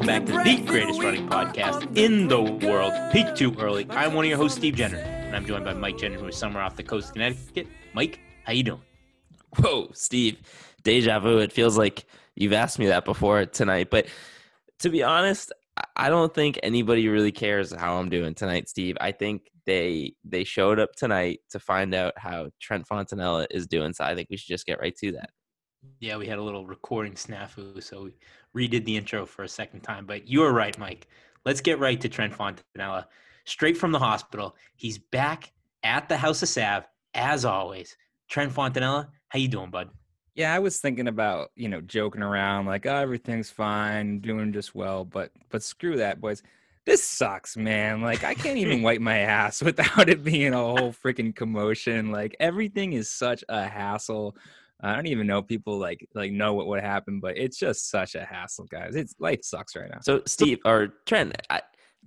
Welcome back to the greatest running podcast in the world, Peak Too Early. I'm one of your hosts, Steve Gendron, and I'm joined by Mike Gendron, who is somewhere off the coast of Connecticut. Mike, how you doing? Whoa, Steve, deja vu. It feels like you've asked me that before tonight. But to be honest, I- don't think anybody really cares how I'm doing tonight, Steve. I think they they showed up tonight to find out how Trent Fontanella is doing. So I think we should just get right to that. Yeah, we had a little recording snafu, so we redid the intro for a second time. But you were right, Mike. Let's get right to Trent Fontanella. Straight from the hospital. He's back at the House of Sav, as always. Trent Fontanella, how you doing, bud? Yeah, I was thinking about, you know, joking around like, oh, everything's fine, doing just well, but but screw that, boys. This sucks, man. Like I can't even wipe my ass without it being a whole freaking commotion. Like everything is such a hassle. I don't even know people like like know what would happen, but it's just such a hassle, guys. It's life sucks right now. So Steve or Trent, I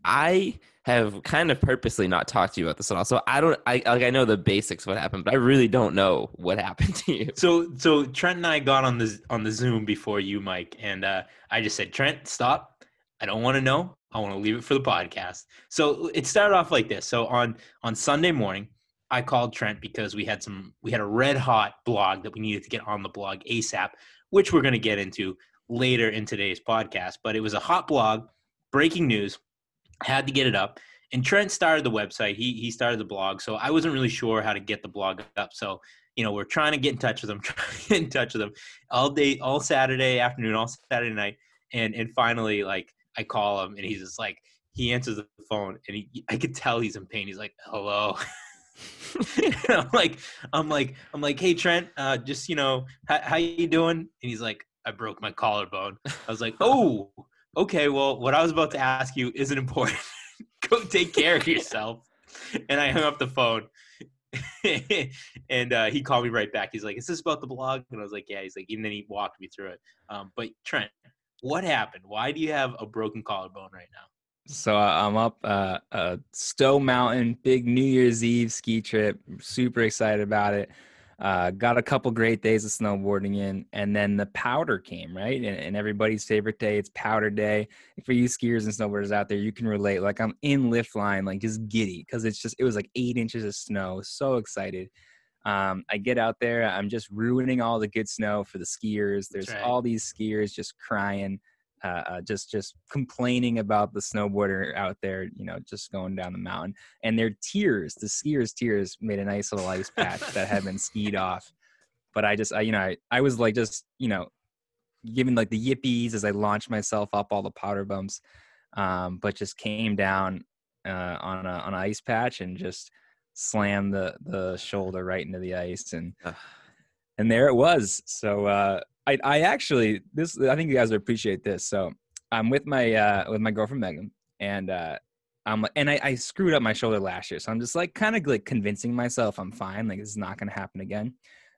I have kind of purposely not talked to you about this at all. So I don't I like I know the basics of what happened, but I really don't know what happened to you. So so Trent and I got on the on the Zoom before you, Mike, and uh, I just said, Trent, stop. I don't want to know. I want to leave it for the podcast. So it started off like this. So on on Sunday morning, I called Trent because we had some we had a red hot blog that we needed to get on the blog ASAP, which we're going to get into later in today's podcast. But it was a hot blog, breaking news, had to get it up. And Trent started the website. He he started the blog. So I wasn't really sure how to get the blog up. So you know, we're trying to get in touch with him, trying to get in touch with him all day, all Saturday afternoon, all Saturday night, and and finally, like I call him, and he's just like, he answers the phone, and he, I could tell he's in pain. He's like, "Hello," I'm like, I'm like, I'm like, "Hey Trent, uh, just you know, how, how you doing?" And he's like, "I broke my collarbone." I was like, "Oh, okay. Well, what I was about to ask you isn't important. Go take care of yourself." And I hung up the phone. and uh, he called me right back. He's like, "Is this about the blog?" And I was like, "Yeah." He's like, and then he walked me through it. Um, but Trent, what happened? Why do you have a broken collarbone right now? So I'm up uh, uh, Stowe Mountain, big New Year's Eve ski trip. Super excited about it. Uh, got a couple great days of snowboarding in, and then the powder came right, and, and everybody's favorite day. It's powder day. For you skiers and snowboarders out there, you can relate. Like I'm in lift line, like just giddy because it's just it was like eight inches of snow. So excited. Um, I get out there, I'm just ruining all the good snow for the skiers. There's right. all these skiers just crying uh, uh, just just complaining about the snowboarder out there, you know, just going down the mountain, and their tears, the skiers' tears, made a nice little ice patch that had been skied off. But I just, I, you know, I, I was like just, you know, giving like the yippies as I launched myself up all the powder bumps, um, but just came down uh, on a on an ice patch and just slammed the the shoulder right into the ice and and there it was. So uh, I I actually this I think you guys would appreciate this. So I'm with my uh, with my girlfriend Megan and uh, I'm and I, I screwed up my shoulder last year, so I'm just like kind of like convincing myself I'm fine, like it's not gonna happen again.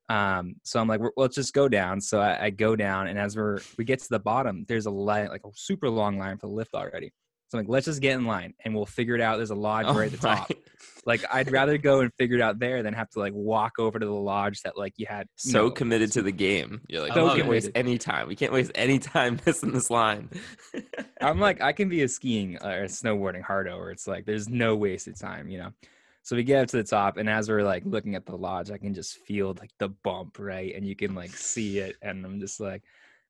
Um, so I'm like, well, let's just go down. So I, I go down, and as we're we get to the bottom, there's a line like a super long line for the lift already. So I'm like, let's just get in line and we'll figure it out. There's a lodge Oh right at the my- top. Like I'd rather go and figure it out there than have to like walk over to the lodge that like you had so committed to the game. You're like, I we can't waste any time. We can't waste any time missing this line. I'm like, I can be a skiing uh, or a snowboarding hardo where it's like there's no wasted time, you know. So we get up to the top, and as we're like looking at the lodge, I can just feel like the bump, right? And you can like see it, and I'm just like,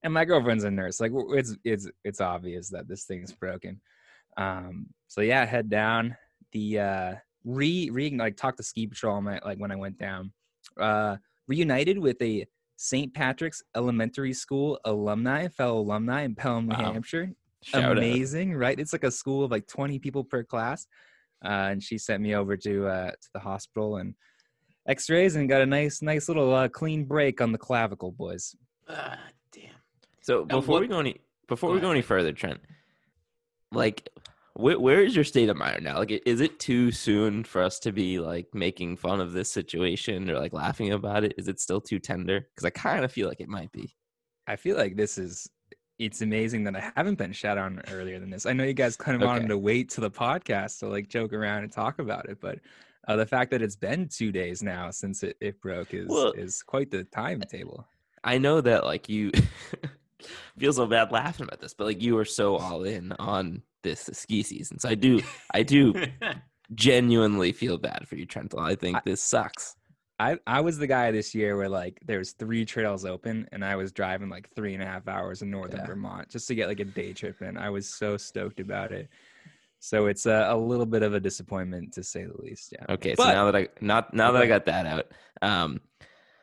and my girlfriend's a nurse, like it's it's it's obvious that this thing's broken. Um, so yeah, head down. The uh re re like talked to ski patrol my like when I went down. Uh reunited with a St. Patrick's Elementary School alumni, fellow alumni in Pelham, New Wow. Hampshire. Shout out. Amazing, right? It's like a school of like 20 people per class. Uh, and she sent me over to uh, to the hospital and X-rays and got a nice nice little uh, clean break on the clavicle, boys. Ah, damn. So before what- we go any before we go any further, Trent, like where, where is your state of mind now? Like, is it too soon for us to be like making fun of this situation or like laughing about it? Is it still too tender? Because I kind of feel like it might be. I feel like this is it's amazing that I haven't been shot on earlier than this. I know you guys kind of wanted to wait to the podcast to like joke around and talk about it, but uh, the fact that it's been two days now since it, it broke is Well- is quite the timetable. I know that like you feel so bad laughing about this, but like you were so all in on this ski season. So I do, I do genuinely feel bad for you, Trenton. I think I- this sucks. I, I was the guy this year where like there's three trails open and I was driving like three and a half hours in northern Yeah. Vermont just to get like a day trip in. I was so stoked about it. So it's a, a little bit of a disappointment to say the least. Yeah. Okay, so now that I not now that I got that out, um,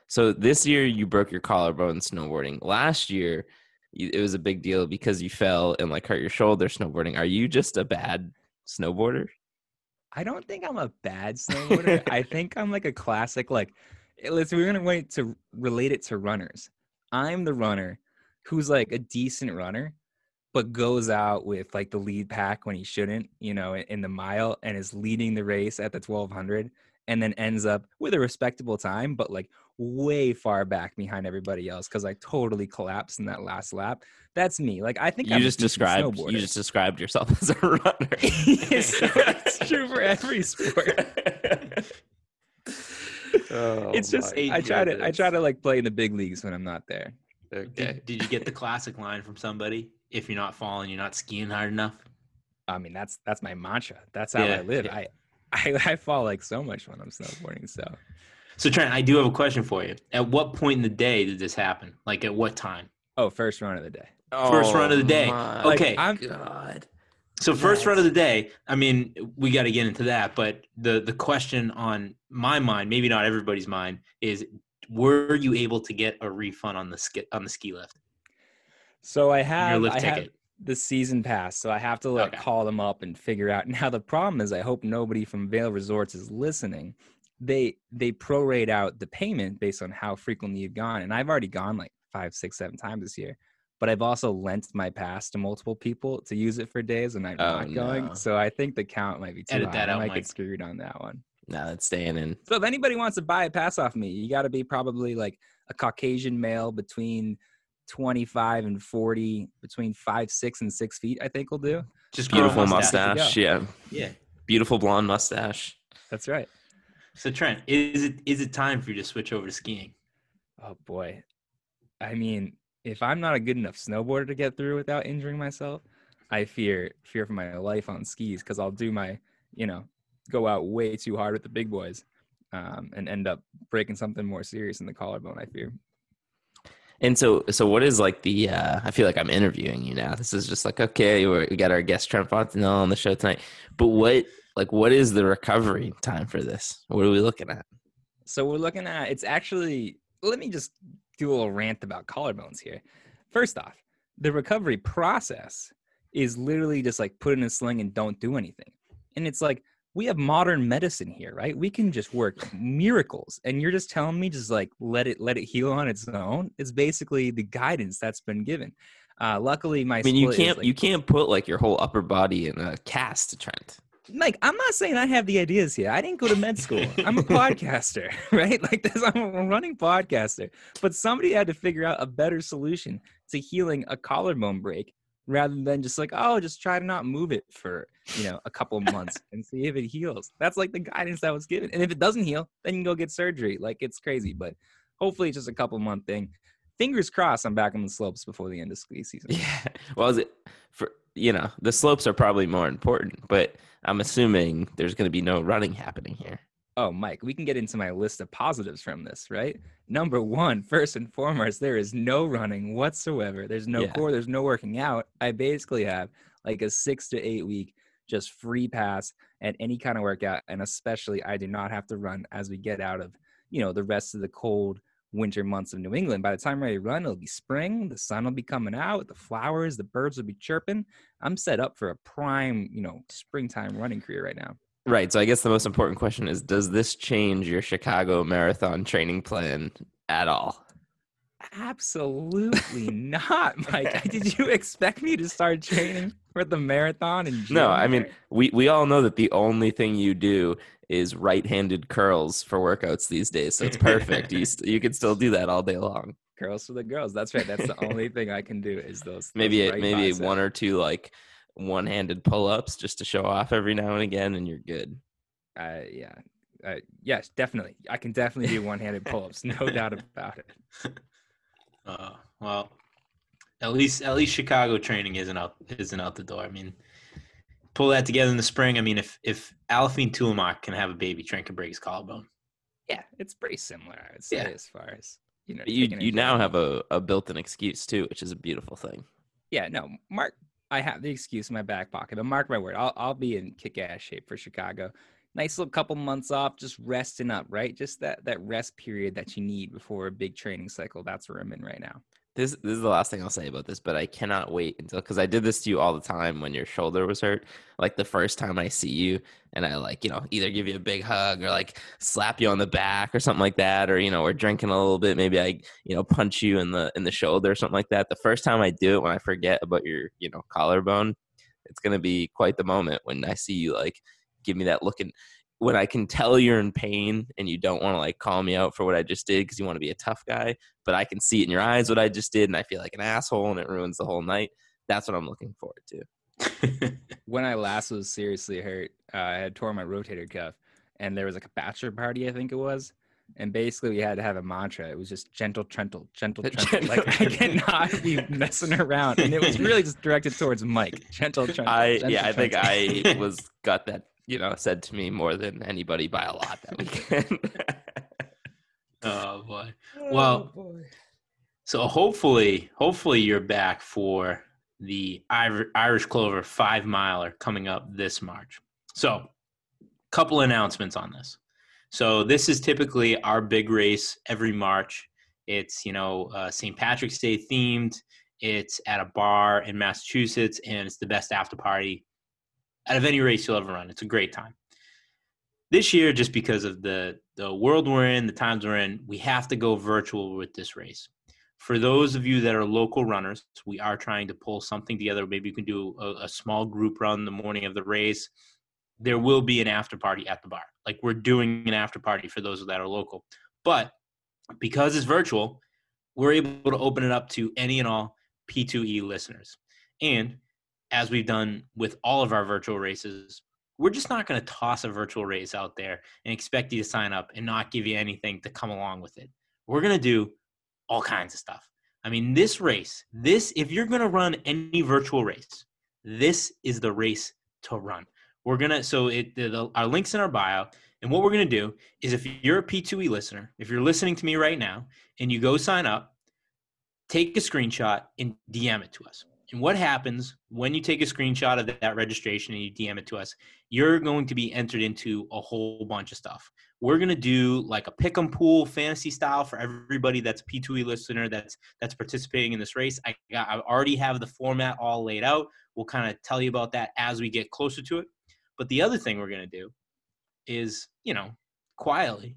so this year you broke your collarbone snowboarding. Last year, you, it was a big deal because you fell and like hurt your shoulder snowboarding. Are you just a bad snowboarder? I don't think I'm a bad snowboarder. I think I'm like a classic. Like, eh, let's we're gonna wait to relate it to runners. I'm the runner who's like a decent runner, but goes out with like the lead pack when he shouldn't. You know, in, in the mile and is leading the race at the 1200, and then ends up with a respectable time, but like way far back behind everybody else because I totally collapsed in that last lap. That's me. Like I think You I'm just described you just described yourself as a runner. Yes, it's true for every sport. Oh it's just my I try to I try to like play in the big leagues when I'm not there. Okay. Did, did you get the classic line from somebody? If you're not falling, you're not skiing hard enough. I mean that's that's my mantra. That's how Yeah, I live. yeah. I, I I fall like so much when I'm snowboarding. So So Trent, I do have a question for you. At what point in the day did this happen? Like at what time? oh, first run of the day. First run of the day. Oh my Okay. I'm- God. So first run of the day. I mean, we got to get into that, but the the question on my mind, maybe not everybody's mind, is were you able to get a refund on the ski on the ski lift? So I have lift I have the season pass, so I have to like Okay. call them up and figure out. Now the problem is, I hope nobody from Vail Resorts is listening. They they prorate out the payment based on how frequently you've gone, and I've already gone like five, six, seven times this year. But I've also lent my pass to multiple people to use it for days, and I'm Oh, not going. no. So I think the count might be too Edit high. that I out, might Mike. get screwed on that one. no that's staying in. So if anybody wants to buy a pass off me, you got to be probably like a Caucasian male between 25 and 40, between five, six, and six feet. I think will do. Just Beautiful mustache. mustache. Yeah. Yeah. Beautiful blonde mustache. That's right. So Trent, is it is it time for you to switch over to skiing? Oh boy. I mean, if I'm not a good enough snowboarder to get through without injuring myself, I fear fear for my life on skis because I'll do my, you know, go out way too hard with the big boys, um, and end up breaking something more serious in the collarbone. I fear. And so, so what is like the? uh I feel like I'm interviewing you now. This is just like okay, we're, we got our guest Trent Fontanella on the show tonight. But what, like, what is the recovery time for this? What are we looking at? So we're looking at it's actually let me just do a little rant about collarbones here. First off, the recovery process is literally just like put in a sling and don't do anything. And it's like we have modern medicine here, right? We can just work miracles. And you're just telling me just like let it let it heal on its own. It's basically the guidance that's been given. Uh luckily my I mean, you can't like- you can't put like your whole upper body in a cast, Trent. Mike, I'm not saying I have the ideas here. I didn't go to med school. I'm a podcaster, right? Like this, I'm a running podcaster. But somebody had to figure out a better solution to healing a collarbone break rather than just like, oh, just try to not move it for, you know, a couple of months and see if it heals. That's like the guidance that was given. And if it doesn't heal, then you can go get surgery. Like it's crazy, but hopefully it's just a couple month thing. Fingers crossed I'm back on the slopes before the end of ski season. Yeah. Well, is it for you know the slopes are probably more important, but I'm assuming there's going to be no running happening here. Oh, Mike, we can get into my list of positives from this, right? Number one, first and foremost, there is no running whatsoever. There's no Yeah. core, there's no working out. I basically have like a six to eight week just free pass at any kind of workout. And especially, I do not have to run as we get out of, you know, the rest of the cold winter months of New England. By the time to run, it'll be spring, the sun will be coming out, the flowers, the birds will be chirping. I'm set up for a prime, you know, springtime running career right now. Right. So I guess the most important question is: Does this change your Chicago Marathon training plan at all? Absolutely not, Mike. Did you expect me to start training for the marathon and No, I mean we we all know that the only thing you do is right-handed curls for workouts these days. So it's perfect. you st- you can still do that all day long. Curls for the girls. That's right. That's the only thing I can do is those. Maybe those right maybe one or two like one-handed pull-ups just to show off every now and again, and you're good. Uh, yeah. Uh, yes, definitely. I can definitely do one-handed pull-ups. No doubt about it. Uh, well, at least at least Chicago training isn't out isn't out the door. I mean, pull that together in the spring. I mean, if if Aliphine Tuliamuk can have a baby, Trent can break his collarbone. Yeah, it's pretty similar. I would say Yeah. as far as you know. You you now have a, a built-in excuse too, which is a beautiful thing. Yeah, no, Mark. I have the excuse in my back pocket, but mark my word, I'll I'll be in kick-ass shape for Chicago. Nice little couple months off, just resting up, right? Just that that rest period that you need before a big training cycle. That's where I'm in right now. This this is the last thing I'll say about this, but I cannot wait until because I did this to you all the time when your shoulder was hurt. Like the first time I see you, and I like you know either give you a big hug or like slap you on the back or something like that, or you know we're drinking a little bit. Maybe I you know punch you in the in the shoulder or something like that. The first time I do it, when I forget about your you know collarbone, it's gonna be quite the moment when I see you like give me that look and when I can tell you're in pain and you don't want to like call me out for what I just did because you want to be a tough guy, but I can see it in your eyes what I just did and I feel like an asshole and it ruins the whole night. That's what I'm looking forward to. when I last was seriously hurt, uh, I had tore my rotator cuff, and there was like a bachelor party, I think it was, and basically we had to have a mantra. It was just gentle, gentle, gentle. Gentle, like I cannot be messing around, and it was really just directed towards Mike. Gentle, gentle. I gentle, yeah, I think. I was got that you know said to me more than anybody by a lot that weekend. oh boy. Well, so hopefully, hopefully you're back for the Irish Clover five miler coming up this March. So, couple announcements on this. So this is typically our big race every March. It's you know uh, St. Patrick's Day themed. It's at a bar in Massachusetts, and it's the best after party out of any race you'll ever run. It's a great time. This year, just because of the the world we're in, the times we're in, we have to go virtual with this race. For those of you that are local runners, we are trying to pull something together. Maybe you can do a, a small group run the morning of the race. There will be an after party at the bar. Like we're doing an after party for those that are local. But because it's virtual, we're able to open it up to any and all P2E listeners. And as we've done with all of our virtual races, we're just not going to toss a virtual race out there and expect you to sign up and not give you anything to come along with it. We're going to do all kinds of stuff. I mean, this race, this, if you're going to run any virtual race, this is the race to run. We're going to, so it, the, our link's in our bio. And what we're going to do is if you're a P2E listener, if you're listening to me right now and you go sign up, take a screenshot and DM it to us. And what happens when you take a screenshot of that registration and you DM it to us? You're going to be entered into a whole bunch of stuff. We're going to do like a pick 'em pool fantasy style for everybody that's P2E listener that's that's participating in this race. I, I already have the format all laid out. We'll kind of tell you about that as we get closer to it. But the other thing we're going to do is, you know, quietly,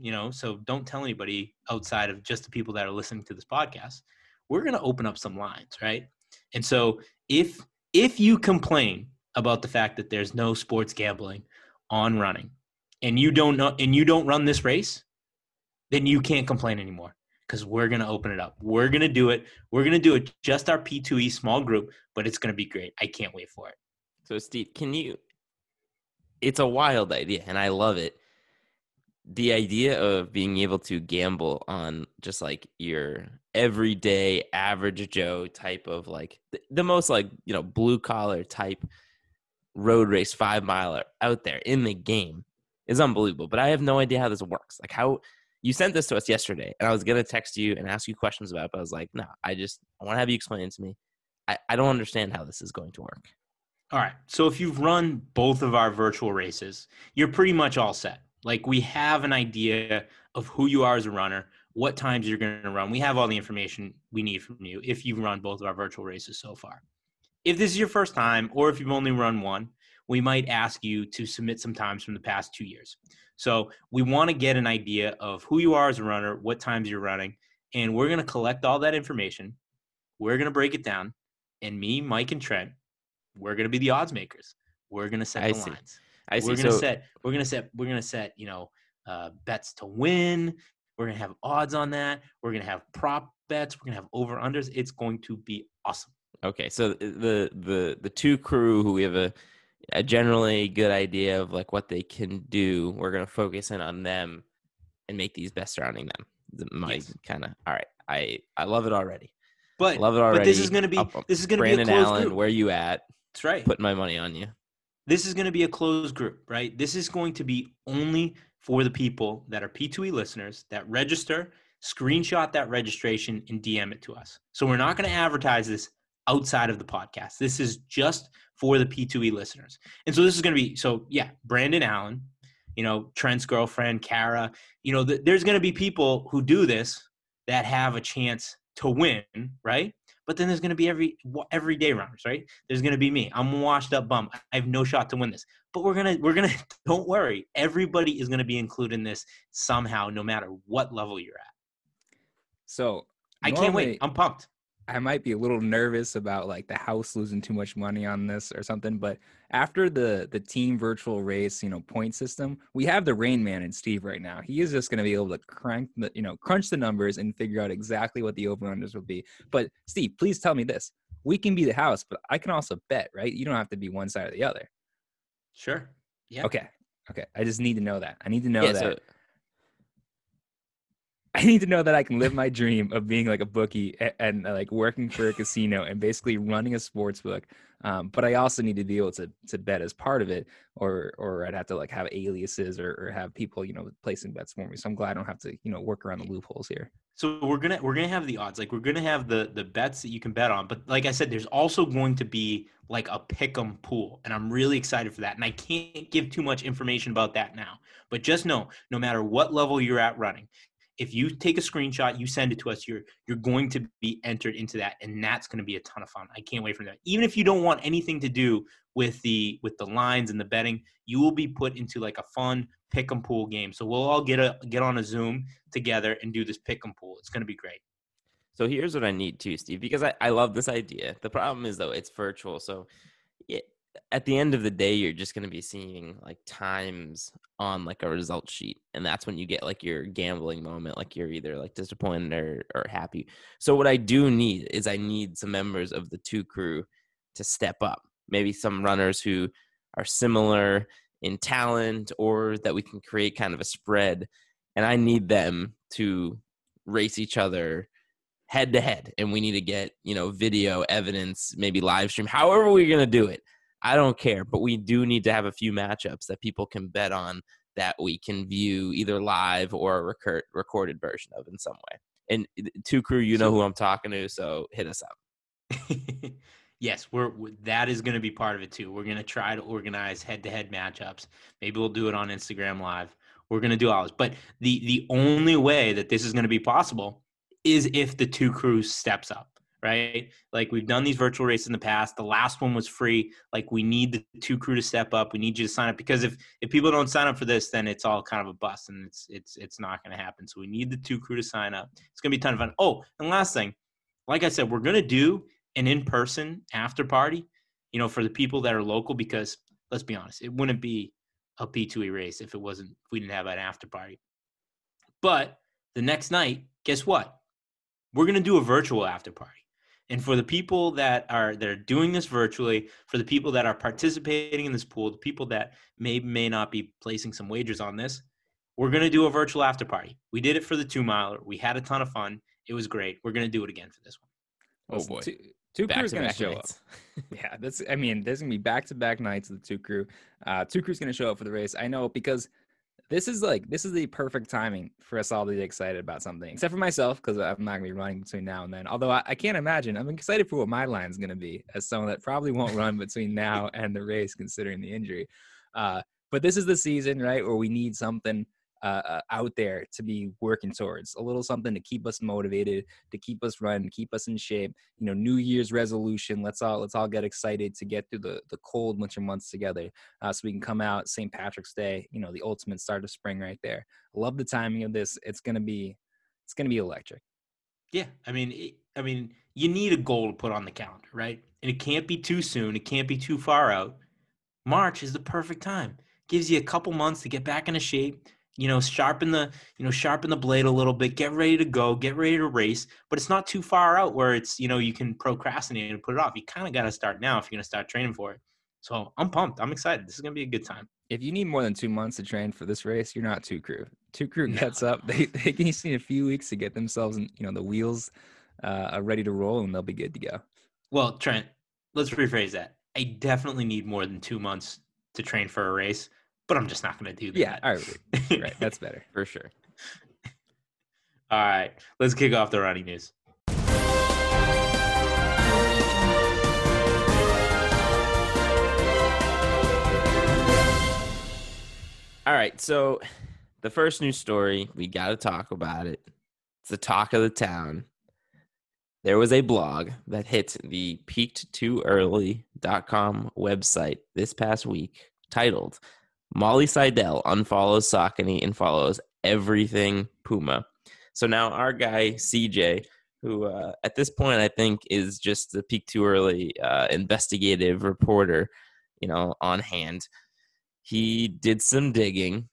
you know, so don't tell anybody outside of just the people that are listening to this podcast. We're going to open up some lines, right? And so if if you complain about the fact that there's no sports gambling on running and you don't know and you don't run this race, then you can't complain anymore because we're going to open it up. We're going to do it. We're going to do it just our P2E small group, but it's going to be great. I can't wait for it. So, Steve, can you? It's a wild idea, and I love it. The idea of being able to gamble on just like your everyday average Joe type of like the, most like you know blue collar type road race five miler out there in the game is unbelievable. But I have no idea how this works. Like how you sent this to us yesterday, and I was gonna text you and ask you questions about, it, but I was like, no, I just I want to have you explain it to me. I, I don't understand how this is going to work. All right. So if you've run both of our virtual races, you're pretty much all set. Like we have an idea of who you are as a runner, what times you're going to run. We have all the information we need from you if you've run both of our virtual races so far. If this is your first time or if you've only run one, we might ask you to submit some times from the past two years. So we want to get an idea of who you are as a runner, what times you're running, and we're going to collect all that information. We're going to break it down, and me, Mike, and Trent we're gonna be the odds makers. We're gonna set I the see. lines. I see. We're gonna so, set. We're gonna set. We're gonna set. You know, uh, bets to win. We're gonna have odds on that. We're gonna have prop bets. We're gonna have over unders. It's going to be awesome. Okay, so the the the two crew who we have a, a generally good idea of like what they can do, we're gonna focus in on them and make these best surrounding them. The- My Yes. kind of all right. I I love it already. But love it already. but this is gonna be this is gonna Brandon be a closed Allen, group. where you at? That's right. Putting my money on you. This is going to be a closed group, right? This is going to be only for the people that are P2E listeners that register, screenshot that registration, and DM it to us. So we're not going to advertise this outside of the podcast. This is just for the P2E listeners. And so this is going to be so yeah, Brandon Allen, you know, Trent's girlfriend, Kara, you know, th- there's going to be people who do this that have a chance to win, right? But then there's going to be every everyday runners, right? There's going to be me. I'm washed up bum. I have no shot to win this. But we're gonna we're gonna don't worry. Everybody is going to be included in this somehow, no matter what level you're at. So I can't wait. I'm pumped. I might be a little nervous about like the house losing too much money on this or something, but after the the team virtual race, you know, point system, we have the Rain Man and Steve right now. He is just going to be able to crank the, you know, crunch the numbers and figure out exactly what the over unders will be. But Steve, please tell me this: we can be the house, but I can also bet, right? You don't have to be one side or the other. Sure. Yeah. Okay, okay. I just need to know that. I need to know yeah, that. so I need to know that I can live my dream of being like a bookie and, and uh, like working for a casino and basically running a sports book. Um, but I also need to be able to to bet as part of it, or or I'd have to like have aliases or, or have people you know placing bets for me. So I'm glad I don't have to you know work around the loopholes here. So we're gonna we're gonna have the odds, like we're gonna have the the bets that you can bet on. But like I said, there's also going to be like a pick'em pool, and I'm really excited for that. And I can't give too much information about that now. But just know, no matter what level you're at running, if you take a screenshot, you send it to us, you're you're going to be entered into that, and that's going to be a ton of fun. I can't wait for that. Even if you don't want anything to do with the with the lines and the betting, you will be put into like a fun pick 'em pool game. So we'll all get a get on a Zoom together and do this pick 'em pool. It's going to be great. So here's what I need too, Steve, because I, I love this idea. The problem is though it's virtual, so at the end of the day, you're just going to be seeing like times on like a result sheet, and that's when you get like your gambling moment, like you're either like disappointed or or happy. So what I do need is I need some members of the two crew to step up. Maybe some runners who are similar in talent, or that we can create kind of a spread, and I need them to race each other head to head and we need to get you know video evidence maybe live stream however we're going to do it i don't care but we do need to have a few matchups that people can bet on that we can view either live or a record, recorded version of in some way and uh, two crew you know who i'm talking to so hit us up yes, we're that is going to be part of it too. We're going to try to organize head-to-head matchups. Maybe we'll do it on Instagram Live. We're going to do all this, but the the only way that this is going to be possible is if the two crews steps up, right? Like we've done these virtual races in the past. The last one was free. Like we need the two crew to step up. We need you to sign up because if if people don't sign up for this, then it's all kind of a bust and it's it's it's not going to happen. So we need the two crew to sign up. It's going to be a ton of fun. Oh, and last thing, like I said, we're going to do an in-person after party, you know, for the people that are local because let's be honest, it wouldn't be a P2E race if it wasn't if we didn't have an after party. But the next night, guess what? We're going to do a virtual after party. And for the people that are that are doing this virtually, for the people that are participating in this pool, the people that may may not be placing some wagers on this, we're going to do a virtual after party. We did it for the 2 miler. We had a ton of fun. It was great. We're going to do it again for this one. Oh, boy. two, two Back crews to gonna back show up. Yeah, that's. I mean, there's gonna be back to back nights of the two crew. Uh, two crew's gonna show up for the race. I know because this is like this is the perfect timing for us all to be excited about something. Except for myself, because I'm not gonna be running between now and then. Although I, I can't imagine. I'm excited for what my line's gonna be as someone that probably won't run between now and the race, considering the injury. Uh, but this is the season, right, where we need something uh, uh, out there to be working towards a little something to keep us motivated, to keep us running, keep us in shape. You know, New Year's resolution. Let's all let's all get excited to get through the the cold winter months together, uh, so we can come out St. Patrick's Day. You know, the ultimate start of spring right there. Love the timing of this. It's gonna be it's gonna be electric. Yeah, I mean, it, I mean, you need a goal to put on the calendar, right? And it can't be too soon. It can't be too far out. March is the perfect time. Gives you a couple months to get back into shape. You know, sharpen the you know sharpen the blade a little bit. Get ready to go. Get ready to race. But it's not too far out where it's you know you can procrastinate and put it off. You kind of got to start now if you're gonna start training for it. So I'm pumped. I'm excited. This is gonna be a good time. If you need more than two months to train for this race, you're not two crew. Two crew No. gets up. They they can just need a few weeks to get themselves, in, you know, the wheels uh, are ready to roll, and they'll be good to go. Well, Trent, let's rephrase that. I definitely need more than two months to train for a race, but I'm just not gonna do that. Yeah, all right, right. That's better. for sure. All right, let's kick off the running news. All right, so the first news story, we got to talk about it. It's the talk of the town. There was a blog that hit the peaked2early.com website this past week titled Molly Seidel unfollows Saucony and follows everything Puma. So now our guy CJ, who uh, at this point I think is just the Peak Too Early uh, investigative reporter, you know, on hand, he did some digging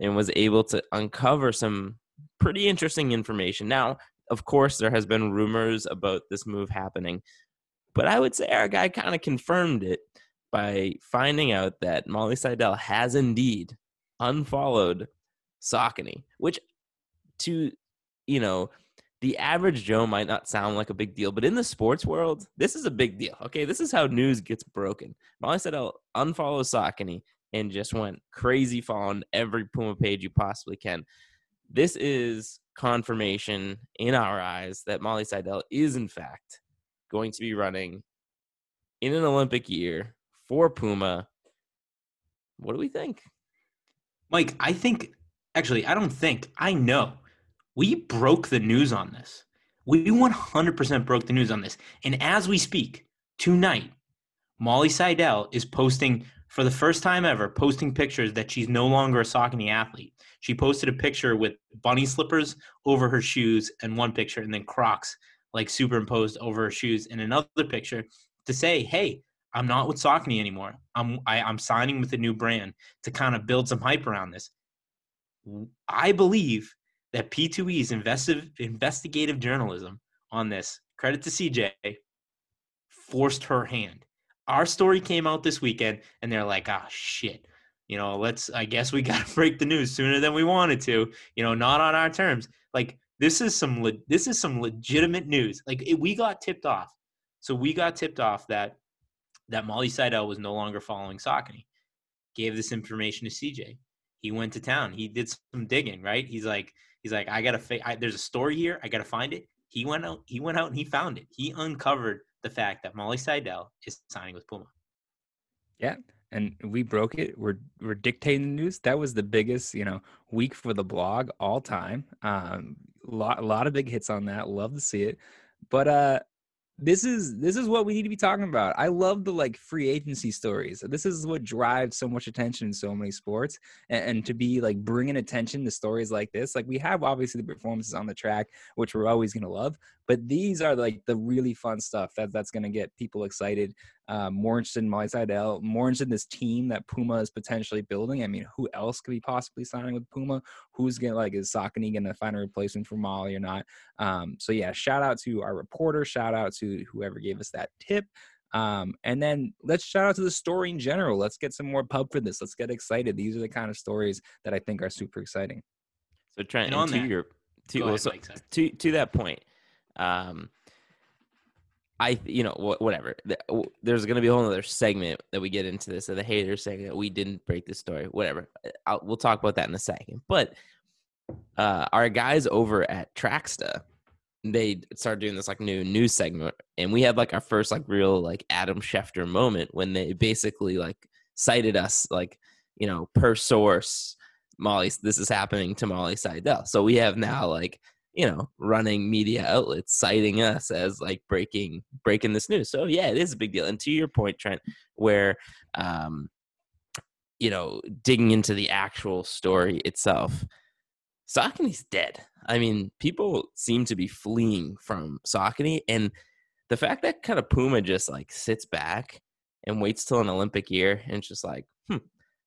and was able to uncover some pretty interesting information. Now, of course, there has been rumors about this move happening, but I would say our guy kind of confirmed it by finding out that Molly Seidel has indeed unfollowed Saucony, which to you know the average Joe might not sound like a big deal, but in the sports world, this is a big deal. Okay, this is how news gets broken. Molly Seidel unfollows Saucony and just went crazy following every Puma page you possibly can. This is confirmation in our eyes that Molly Seidel is in fact going to be running in an Olympic year for Puma. What do we think? Mike, I think actually, I don't think I know. We broke the news on this. We 100% broke the news on this. And as we speak tonight, Molly Seidel is posting for the first time ever, posting pictures that she's no longer a Saucony athlete. She posted a picture with bunny slippers over her shoes and one picture, and then Crocs like superimposed over her shoes in another picture to say, "Hey, I'm not with Saucony anymore. I'm I, I'm signing with a new brand to kind of build some hype around this." I believe that P2E's investive, investigative journalism on this, credit to CJ, forced her hand. Our story came out this weekend, and they're like, "Ah, shit." You know, let's. I guess we got to break the news sooner than we wanted to. You know, not on our terms. Like this is some. le- This is some legitimate news. Like it, we got tipped off. So we got tipped off that that Molly Seidel was no longer following Saucony. Gave this information to CJ. He went to town. He did some digging. Right. He's like, he's like, I gotta. Fa- I, there's a story here. I gotta find it. He went out. He went out and he found it. He uncovered the fact that Molly Seidel is signing with Puma. Yeah, and we broke it. We're we're dictating the news. That was the biggest, you know, week for the blog all time. Um, lot a lot of big hits on that. Love to see it. But uh, this is this is what we need to be talking about. I love the like free agency stories. This is what drives so much attention in so many sports, and, and to be like bringing attention to stories like this. Like we have obviously the performances on the track, which we're always gonna love, but these are like the really fun stuff that that's gonna get people excited. Uh, more interested in Molly Seidel, more interested in this team that Puma is potentially building. I mean, who else could be possibly signing with Puma? Who's gonna like is Saucony gonna find a replacement for Molly or not? Um, so yeah, shout out to our reporter, shout out to whoever gave us that tip. Um, and then let's shout out to the story in general. Let's get some more pub for this. Let's get excited. These are the kind of stories that I think are super exciting. So Trent, And and on to that- your to, Go well, ahead, so- to to that point, um, I you know wha- whatever. There's gonna be a whole other segment that we get into this, of the haters saying that We didn't break the story, whatever. I'll, we'll talk about that in a second. But uh, our guys over at Tracksta, they started doing this like new news segment, and we had like our first like real like Adam Schefter moment when they basically like cited us like you know per source Molly, this is happening to Molly Seidel. So we have now like you know running media outlets citing us as like breaking breaking this news. So yeah, it is a big deal. And to your point, Trent, where um, you know digging into the actual story itself, Saucony's dead. I mean, people seem to be fleeing from Saucony, and the fact that kind of Puma just like sits back and waits till an Olympic year and it's just like, hmm,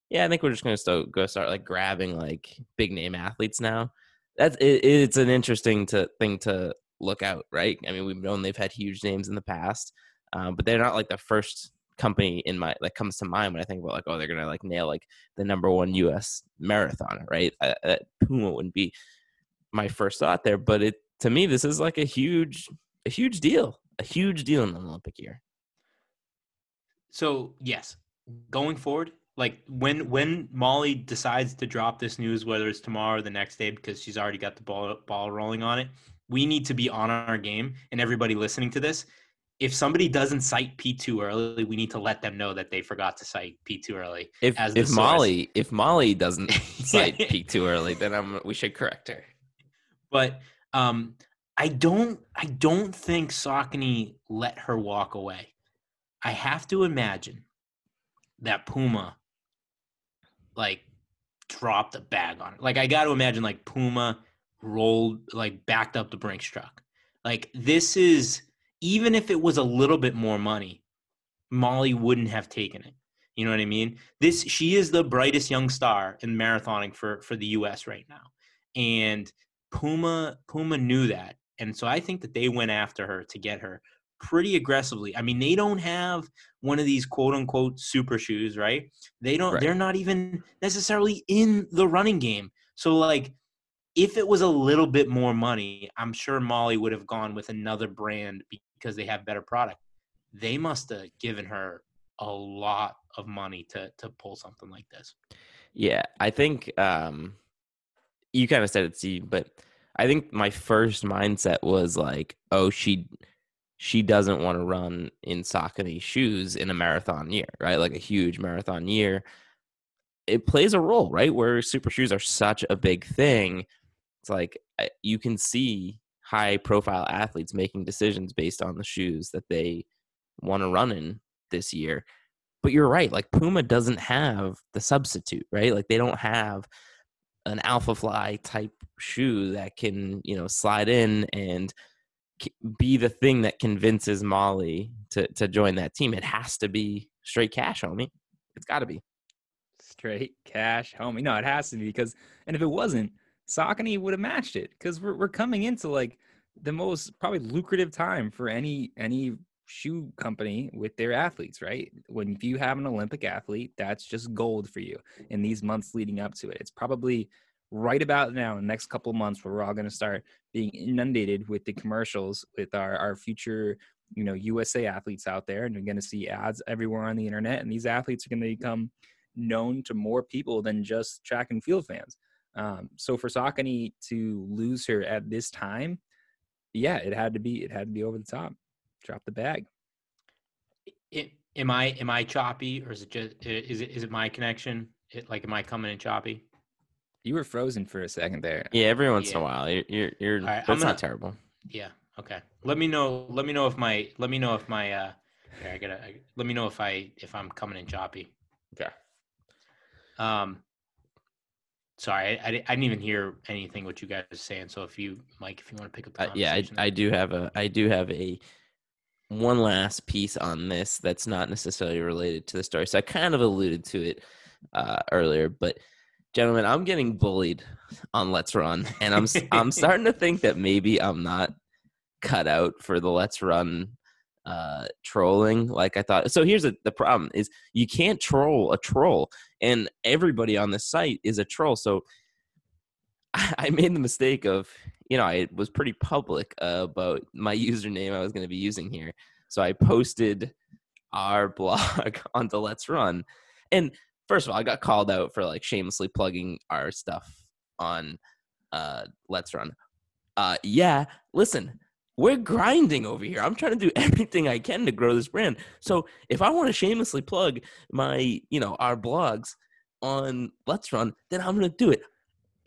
yeah, I think we're just gonna go start like grabbing like big name athletes now. That's it, it's an interesting to thing to look out, right? I mean, we've known they've had huge names in the past, um, but they're not like the first company in my that comes to mind when I think about like, oh, they're gonna like nail like the number one U.S. marathon, right? Uh, uh, Puma wouldn't be my first thought there, but it to me this is like a huge, a huge deal, a huge deal in an Olympic year. So yes, going forward, like when when Molly decides to drop this news, whether it's tomorrow or the next day, because she's already got the ball ball rolling on it, we need to be on our game. And everybody listening to this, if somebody doesn't cite P two early, we need to let them know that they forgot to cite P two early. If as if source. Molly if Molly doesn't cite P too early, then I'm we should correct her. but um, I don't I don't think Saucony let her walk away. I have to imagine that Puma like dropped a bag on it. Like I got to imagine like Puma rolled like backed up the Brinks truck. Like this is even if it was a little bit more money, Molly wouldn't have taken it. You know what I mean? This she is the brightest young star in marathoning for for the US right now. And Puma Puma knew that. And so I think that they went after her to get her pretty aggressively. I mean, they don't have one of these quote unquote super shoes, right? They don't Right. they're not even necessarily in the running game. So like if it was a little bit more money, I'm sure Molly would have gone with another brand because they have better product. They must have given her a lot of money to to pull something like this. Yeah, I think um you kind of said it, Steve, but I think my first mindset was like, oh, she she doesn't want to run in Saucony shoes in a marathon year, right? Like a huge marathon year. It plays a role, right? Where super shoes are such a big thing. It's like you can see high profile athletes making decisions based on the shoes that they want to run in this year. But you're right, like Puma doesn't have the substitute, right? Like they don't have an Alpha Fly type shoe that can, you know, slide in and be the thing that convinces Molly to to join that team. It has to be straight cash, homie. It's got to be. Straight cash, homie. No, it has to be because, and if it wasn't, Saucony would have matched it because we're we're coming into like the most probably lucrative time for any any shoe company with their athletes, right? When if you have an Olympic athlete, that's just gold for you in these months leading up to it. It's probably right about now, in the next couple of months, where we're all going to start being inundated with the commercials with our our future you know USA athletes out there, and you're going to see ads everywhere on the internet, and these athletes are going to become known to more people than just track and field fans. Um, so for Saucony to lose her at this time, yeah, it had to be it had to be over the top. Drop the bag. It, am I am I choppy or is it just is it is it my connection? It, like am I coming in choppy? You were frozen for a second there. Yeah, every once in a while, you're you're, you're All right, that's gonna- not terrible. Yeah. Okay. Let me know. Let me know if my. Let me know if my. uh here, I gotta. I, let me know if I if I'm coming in choppy. Okay. Um. Sorry, I, I, I didn't even hear anything what you guys were saying. So if you, Mike, if you want to pick up the Uh, yeah, I, I do have a I do have a one last piece on this that's not necessarily related to the story. So I kind of alluded to it uh, earlier, but gentlemen, I'm getting bullied on Let's Run, and I'm I'm starting to think that maybe I'm not cut out for the Let's Run uh trolling like i thought so here's the, the problem is you can't troll a troll and everybody on the site is a troll so I I made the mistake of, you know, I was pretty public uh, about my username I was going to be using here. So I posted our blog onto Let's Run. And first of all, I got called out for like shamelessly plugging our stuff on uh, Let's Run. Uh, yeah, listen, we're grinding over here. I'm trying to do everything I can to grow this brand. So if I want to shamelessly plug my, you know, our blogs on Let's Run, then I'm going to do it.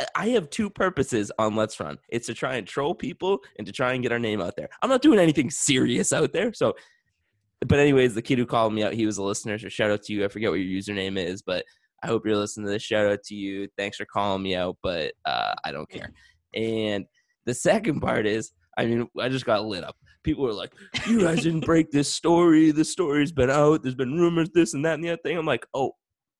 I- I have two purposes on Let's Run. It's to try and troll people and to try and get our name out there. I'm not doing anything serious out there. So, but anyways, the kid who called me out, he was a listener. So shout out to you. I forget what your username is, but I hope you're listening to this. Shout out to you. Thanks for calling me out, but uh, I don't care. And the second part is, I mean, I just got lit up. People were like, "You guys didn't break this story. The story's been out. There's been rumors, this and that and the other thing." I'm like, "Oh,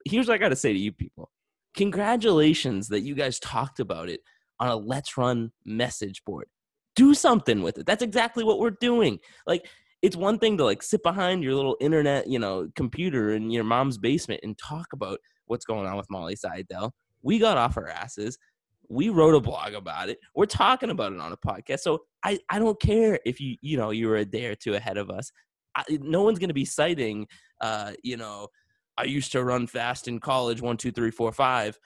here's what I got to say to you people. Congratulations that you guys talked about it on a Let's Run message board. Do something with it. That's exactly what we're doing. Like, it's one thing to like sit behind your little internet, you know, computer in your mom's basement and talk about what's going on with Molly Seidel. We got off our asses. We wrote a blog about it. We're talking about it on a podcast. So I, I don't care if you, you know, you were a day or two ahead of us. I, no one's going to be citing, uh, you know, I used to run fast in college, one, two, three, four, five.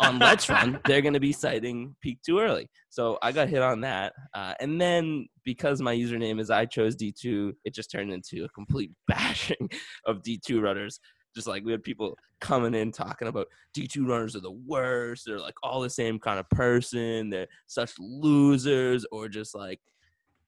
On Let's Run, they're going to be citing peak too early. So I got hit on that. Uh, and then because my username is I chose D2, it just turned into a complete bashing of D2 runners. Just like we had people coming in talking about D2 runners are the worst. They're like all the same kind of person. They're such losers, or just like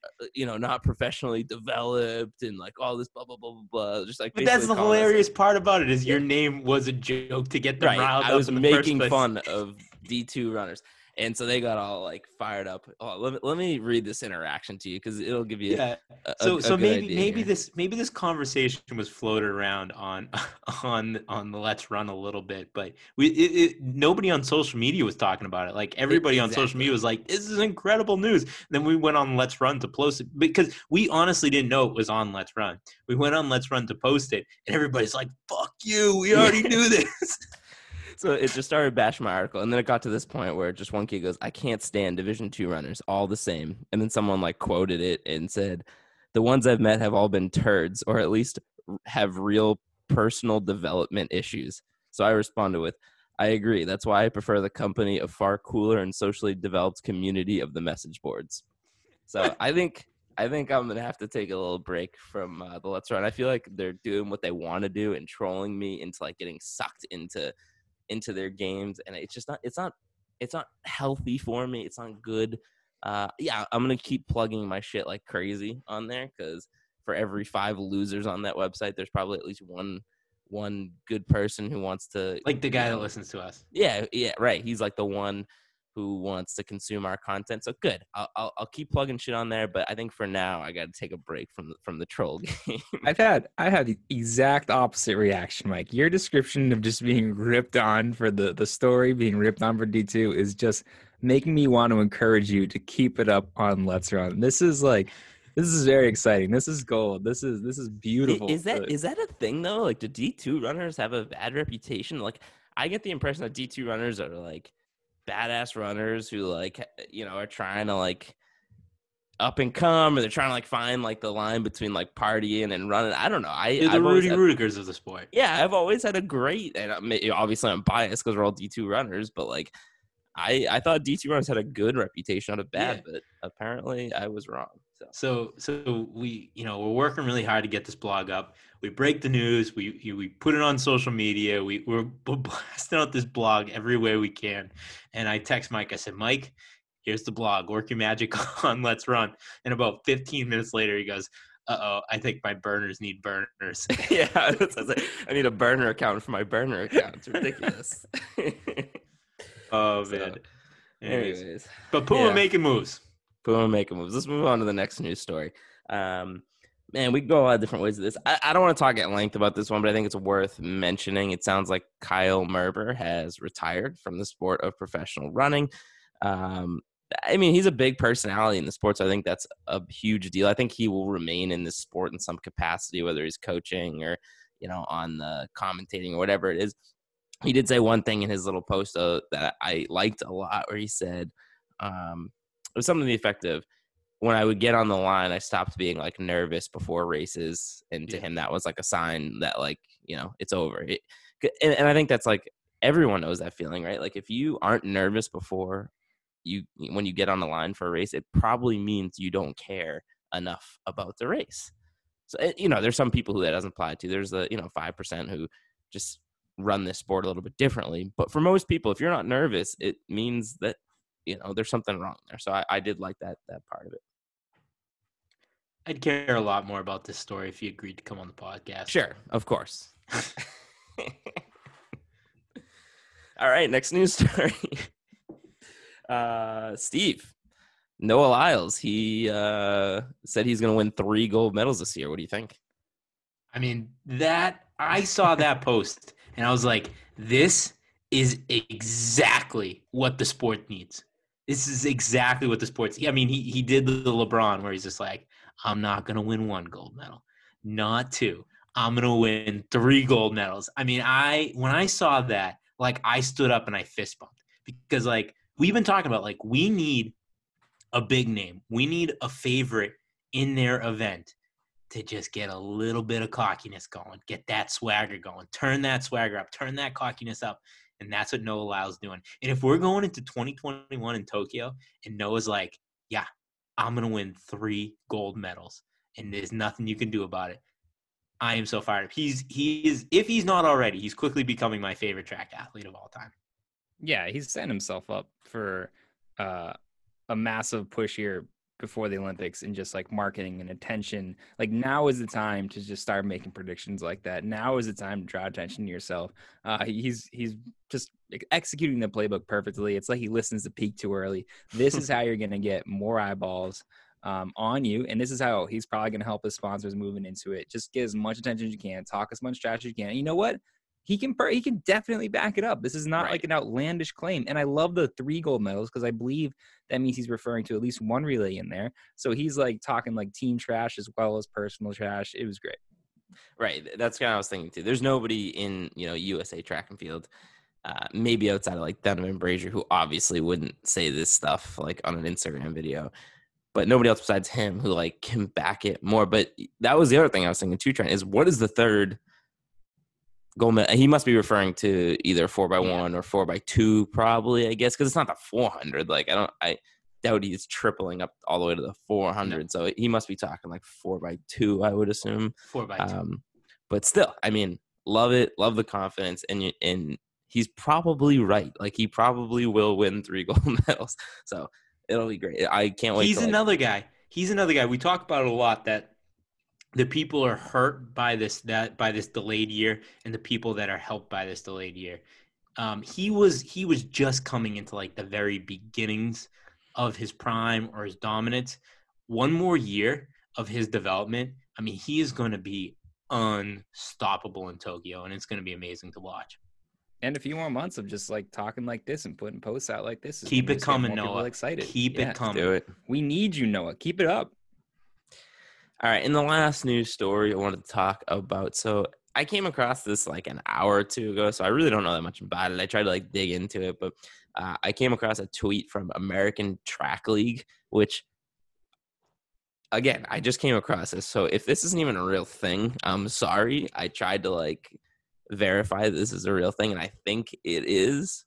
Uh, you know, not professionally developed and like all this blah blah blah blah blah. Just like, But that's the calling us- hilarious part about it is your name was a joke to get them right. riled I was in the first making fun of D two runners, and so they got all like fired up. Oh, let me let me read this interaction to you because it'll give you Yeah. a, a- so a so good maybe maybe here. this maybe this conversation was floated around on on on the let's run a little bit but we it, it, nobody on social media was talking about it like everybody on social media was like this is incredible news then we went on let's run to post it because we honestly didn't know it was on let's run we went on let's run to post it and everybody's like fuck you we already knew this so it just started bashing my article and then it got to this point where just one kid goes i can't stand division two runners all the same. And then someone like quoted it and said the ones i've met have all been turds or at least have real personal development issues. So i responded with i agree. That's why i prefer the company of far cooler and socially developed community of the message boards. So i think I think I'm gonna have to take a little break from uh, the Let's Run. I feel like they're doing what they want to do and trolling me into like getting sucked into into their games and it's just not it's not it's not healthy for me it's not good. Uh yeah i'm gonna keep plugging my shit like crazy on there because for every five losers on that website there's probably at least one one good person who wants to like the guy that listens to us. Yeah yeah right he's like the one who wants to consume our content so good i'll, I'll, I'll keep plugging shit on there but i think for now i gotta take a break from the, from the troll game I've had I had the exact opposite reaction, Mike. Your description of just being ripped on for the the story being ripped on for D two is just making me want to encourage you to keep it up on Let's Run. This is like this is very exciting. This is gold. This is this is beautiful. Is that Uh, that a thing though? Like, do D two runners have a bad reputation? Like, I get the impression that D two runners are like badass runners who like you know are trying to like up and come, or they're trying to like find like the line between like partying and running. I don't know. I They're the I've rudy had- rudigers of the sport yeah, I've always had a great, and I mean, obviously I'm biased because we're all D two runners, but like. I, I thought D two runners had a good reputation, not a bad, but apparently I was wrong. So So so we you know we're working really hard to get this blog up. We break the news. We we put it on social media. We we're blasting out this blog every way we can. And I text Mike. I said, Mike, here's the blog. Work your magic on Let's Run. And about 15 minutes later, he goes, Uh oh, I think my burners need burners. yeah, I was like, I need a burner account for my burner account. It's ridiculous. oh So, man. Anyways. Anyways, But Puma yeah. making moves. boom, making moves. Let's move on to the next news story. Um, man, we go a lot of different ways with this. I, I don't want to talk at length about this one, but I think it's worth mentioning. It sounds like Kyle Merber has retired from the sport of professional running. Um, I mean, he's a big personality in the sport, so I think that's a huge deal. I think he will remain in this sport in some capacity, whether he's coaching or you know on the commentating or whatever it is. He did say one thing in his little post uh, that I liked a lot, where he said um, it was something to the effect of when I would get on the line, I stopped being like nervous before races, and to Yeah. him that was like a sign that like you know it's over. It, and, and I think that's like everyone knows that feeling, right? Like if you aren't nervous before you when you get on the line for a race, it probably means you don't care enough about the race. So eh, you know, there's some people who that doesn't apply to. There's the you know five percent who just run this sport a little bit differently. But for most people, if you're not nervous, it means that you know there's something wrong there. So I, I did like that that part of it. I'd care a lot more about this story if you agreed to come on the podcast. Sure, of course. All right, next news story. uh, Steve, Noah Lyles. He uh, said he's going to win three gold medals this year. What do you think? I mean, that I saw that post and I was like, this is exactly what the sport needs. This is exactly what the sports. I mean, he he did the LeBron where he's just like, I'm not gonna win one gold medal, not two. I'm gonna win three gold medals. I mean, I when I saw that, like, I stood up and I fist bumped because like we've been talking about, like, we need a big name. We need a favorite in their event to just get a little bit of cockiness going, get that swagger going, turn that swagger up, turn that cockiness up. And that's what Noah Lyles doing. And if we're going into 2021 in Tokyo and Noah's like, yeah, I'm going to win three gold medals and there's nothing you can do about it. I am so fired up. He's, he is, if he's not already, he's quickly becoming my favorite track athlete of all time. Yeah, he's setting himself up for uh, a massive push here before the Olympics and just like marketing and attention. Like now is the time to just start making predictions like that. Now is the time to draw attention to yourself. Uh, he's he's just executing the playbook perfectly. It's like he listens to peak too early. This is how you're going to get more eyeballs um, on you, and this is how he's probably going to help his sponsors moving into it. Just get as much attention as you can, talk as much trash as you can. And you know what? He can he can definitely back it up. This is not right. like an outlandish claim. And I love the three gold medals because I believe that means he's referring to at least one relay in there. So he's like talking like team trash as well as personal trash. It was great. Right. That's kind of I was thinking too. There's nobody in, you know, USA track and field, uh, maybe outside of like Donavan Brazier, who obviously wouldn't say this stuff like on an Instagram video. But nobody else besides him who like can back it more. But that was the other thing I was thinking too, Trent, is what is the third He must be referring to either four by one or four by two, probably. I guess because it's not the four hundred. Like I don't, I doubt he's tripling up all the way to the four hundred. No. So he must be talking like four by two. I would assume four by two. Um, but still, I mean, love it, love the confidence, and and he's probably right. Like he probably will win three gold medals. So it'll be great. I can't wait. He's another like, guy. He's another guy. We talk about it a lot that the people are hurt by this that by this delayed year and the people that are helped by this delayed year. Um, he was he was just coming into like the very beginnings of his prime or his dominance. One more year of his development i mean he is going to be unstoppable in tokyo and it's going to be amazing to watch. And a few more months of just like talking like this and putting posts out like this keep it coming noah. excited. Keep yeah, it coming. do it. We need you noah. Keep it up all right, in the last news story I wanted to talk about. So I came across this like an hour or two ago, so I really don't know that much about it. I tried to like dig into it, but uh, I came across a tweet from American Track League, which again, I just came across this. So if this isn't even a real thing, I'm sorry. I tried to like verify this is a real thing, and I think it is.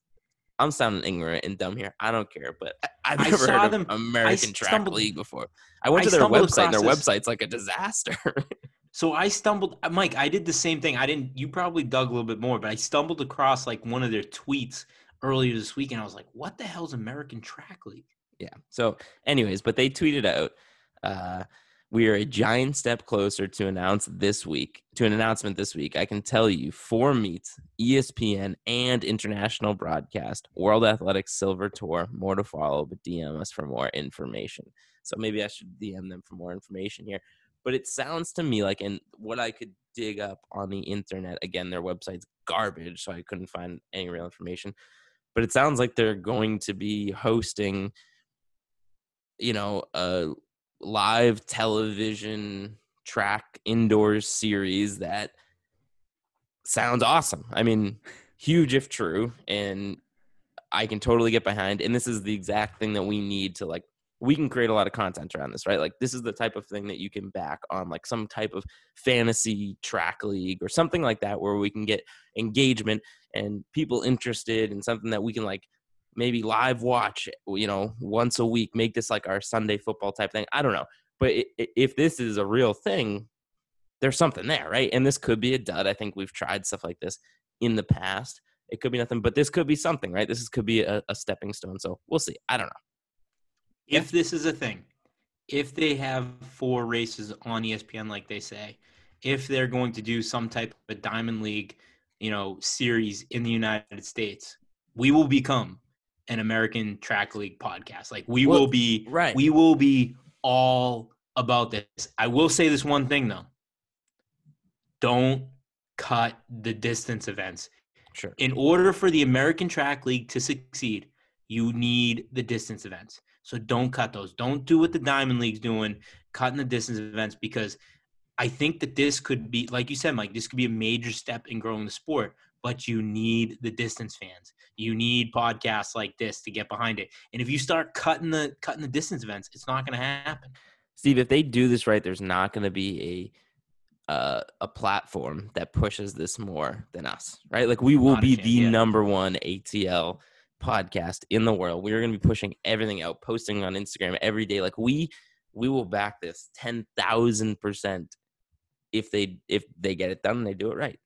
I'm sounding ignorant and dumb here. I don't care, but I've never heard of them, American Track stumbled, League before. I went I to their website, and their website's like a disaster. so I stumbled, uh, Mike. I did the same thing. I didn't. You probably dug a little bit more, but I stumbled across like one of their tweets earlier this week, and I was like, "What the hell's American Track League?" Yeah. So, anyways, but they tweeted out. Uh, we are a giant step closer to announce this week to an announcement this week. I can tell you four meets espn and international broadcast world athletics silver tour more to follow but dm us for more information. So maybe i should dm them for more information here. But it sounds to me like and what i could dig up on the internet again their website's garbage so i couldn't find any real information. But it sounds like they're going to be hosting you know a live television track indoors series that sounds awesome. I mean, huge if true, and I can totally get behind. And this is the exact thing that we need to like. We can create a lot of content around this, right? Like this is the type of thing that you can back on, like some type of fantasy track league or something like that, where we can get engagement and people interested in something that we can like maybe live watch, you know, once a week, make this like our Sunday football type thing. I don't know. But if this is a real thing, there's something there, right? And this could be a dud. I think we've tried stuff like this in the past. It could be nothing, but this could be something, right? This is, could be a, a stepping stone. So we'll see. I don't know. If this is a thing, if they have four races on ESPN, like they say, if they're going to do some type of a diamond league, you know, series in the United States, we will become an American Track League podcast. Like we Well, will be right. We will be all about this. I will say this one thing though. Don't cut the distance events. Sure. In order for the American Track League to succeed, you need the distance events. So don't cut those. Don't do what the Diamond League's doing, cutting the distance events because I think that this could be, like you said, Mike, this could be a major step in growing the sport. But you need the distance fans. You need podcasts like this to get behind it. And if you start cutting the cutting the distance events, it's not going to happen. Steve, if they do this right, there's not going to be a uh, a platform that pushes this more than us, right? Like we will be chance, the yeah. number one ATL podcast in the world. We're going to be pushing everything out, posting on Instagram every day. Like we we will back this ten thousand percent if they if they get it done they do it right.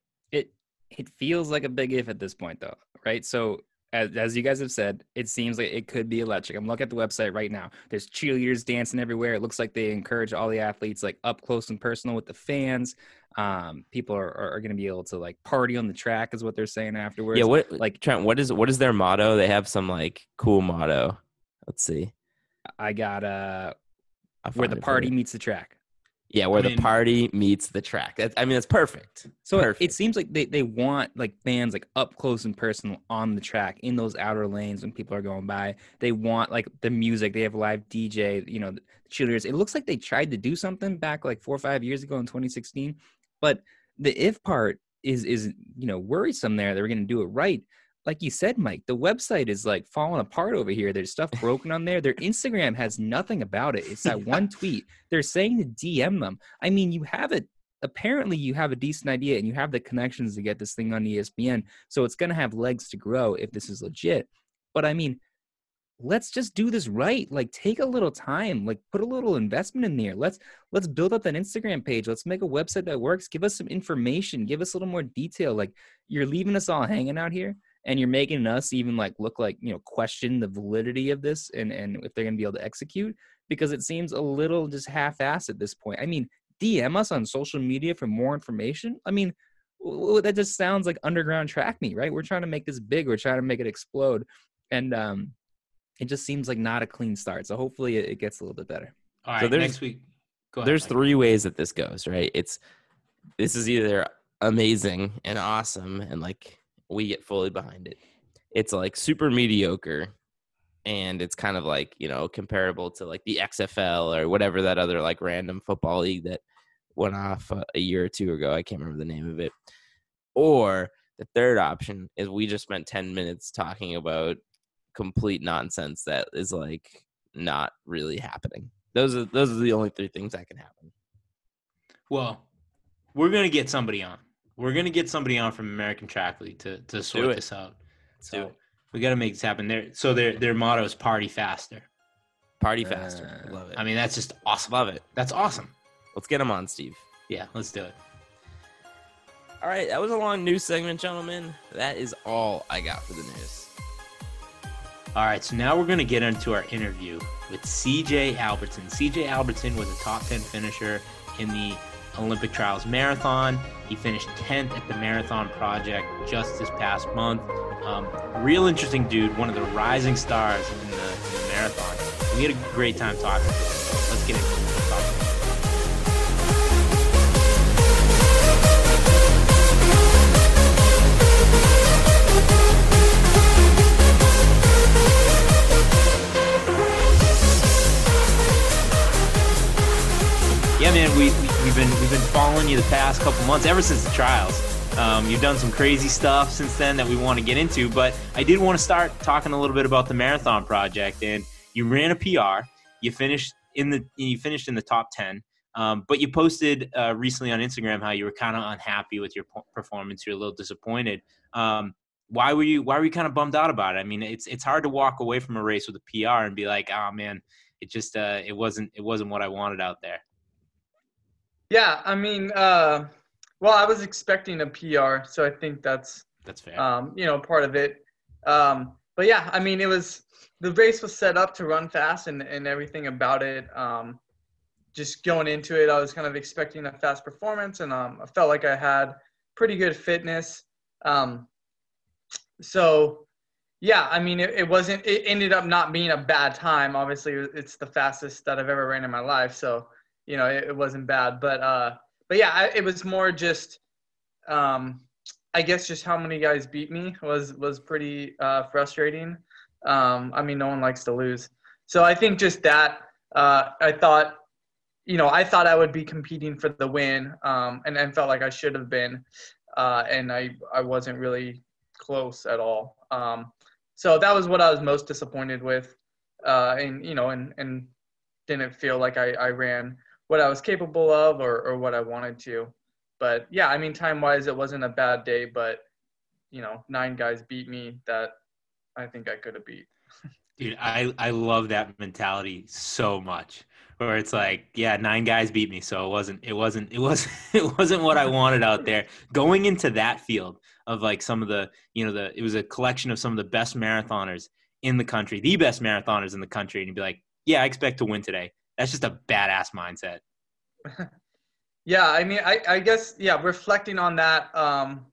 It feels like a big if at this point though right so as, as you guys have said it seems like it could be electric i'm looking at the website right now there's cheerleaders dancing everywhere it looks like they encourage all the athletes like up close and personal with the fans um people are, are, are going to be able to like party on the track is what they're saying afterwards yeah, what like- like Trent? What is what is their motto? They have some like cool motto. Let's see. i got uh where the party meets the track Yeah, where I mean- the party meets the track. That's, I mean, that's perfect. So it- Perfect. it seems like they, they want like fans like up close and personal on the track in those outer lanes when people are going by. They want like the music. They have live DJ. You know, the cheerleaders. It looks like they tried to do something back like four or five years ago in 2016, but the if part is is you know worrisome. There, they were going to do it right. Like you said, Mike, the website is like falling apart over here. There's stuff broken on there. Their Instagram has nothing about it. It's that one tweet. They're saying to DM them. I mean, you have it apparently you have a decent idea and you have the connections to get this thing on ESPN. So it's going to have legs to grow if this is legit. But I mean, let's just do this right. Like take a little time, like put a little investment in there. Let's let's build up that Instagram page. Let's make a website that works. Give us some information. Give us a little more detail. Like you're leaving us all hanging out here and you're making us even like look like, you know, question the validity of this and and if they're going to be able to execute because it seems a little just half-assed at this point. I mean, DM us on social media for more information. I mean, w- w- that just sounds like underground track me right? We're trying to make this big. We're trying to make it explode, and um, it just seems like not a clean start. So hopefully, it, it gets a little bit better. All right, So there's- next week. Go ahead, There's Mike. three ways that this goes, right? It's this is either amazing and awesome, and like we get fully behind it. It's like super mediocre, and it's kind of like you know comparable to like the XFL or whatever that other like random football league that went off uh, a year or two ago. I can't remember the name of it. Or the third option is we just spent ten minutes talking about complete nonsense that is like not really happening. Those are those are the only three things that can happen. Well, we're gonna get somebody on. We're gonna get somebody on from American Track League to to sort it. this out. Let's do So it. we got to make this happen. There. So their their motto is "Party faster." Party faster. Uh, Love it. I mean, that's just awesome. love it. That's awesome. Let's get them on, Steve. Yeah, let's do it. All right, that was a long news segment, gentlemen. That is all I got for the news. All right, so now we're going to get into our interview with CJ Albertson. CJ Albertson was a top 10 finisher in the Olympic Trials Marathon. He finished 10th at the Marathon Project just this past month. Um, real interesting dude, one of the rising stars in the, in the marathon. We had a great time talking to him. Let's get into it. Yeah, man, we we've been we've been following you the past couple months, ever since the trials. Um, you've done some crazy stuff since then that we want to get into, but I did want to start talking a little bit about the marathon project. And you ran a PR, you finished in the you finished in the top ten, um, but you posted uh, recently on Instagram how you were kind of unhappy with your performance. You're a little disappointed. Um, why were you Why were you kind of bummed out about it? I mean, it's it's hard to walk away from a race with a PR and be like, oh man, it just uh, it wasn't it wasn't what I wanted out there. Yeah, I mean, uh, well, I was expecting a PR, so I think that's That's fair. um, you know part of it. Um, but yeah, I mean, it was the race was set up to run fast and and everything about it. Um, just going into it, I was kind of expecting a fast performance, and um, I felt like I had pretty good fitness. Um, so Yeah, I mean, it, it wasn't. It ended up not being a bad time. Obviously, it's the fastest that I've ever ran in my life, so you know, it, it wasn't bad. But uh, but yeah, I, it was more just, um, I guess, just how many guys beat me was was pretty uh, frustrating. Um, I mean, no one likes to lose, so I think just that. Uh, I thought, you know, I thought I would be competing for the win, um, and and felt like I should have been, uh, and I I wasn't really close at all. Um, so that was what I was most disappointed with, uh, and you know, and and didn't feel like I, I ran what I was capable of or or what I wanted to. But yeah, I mean, time wise, it wasn't a bad day, but you know, nine guys beat me that I think I could have beat. Dude, I, I love that mentality so much. Where it's like, yeah, nine guys beat me, so it wasn't it wasn't it wasn't it wasn't what I wanted out there. Going into that field of like some of the you know the it was a collection of some of the best marathoners in the country, the best marathoners in the country, and you'd be like, yeah, I expect to win today. That's just a badass mindset. yeah, I mean, I I guess yeah, reflecting on that, um,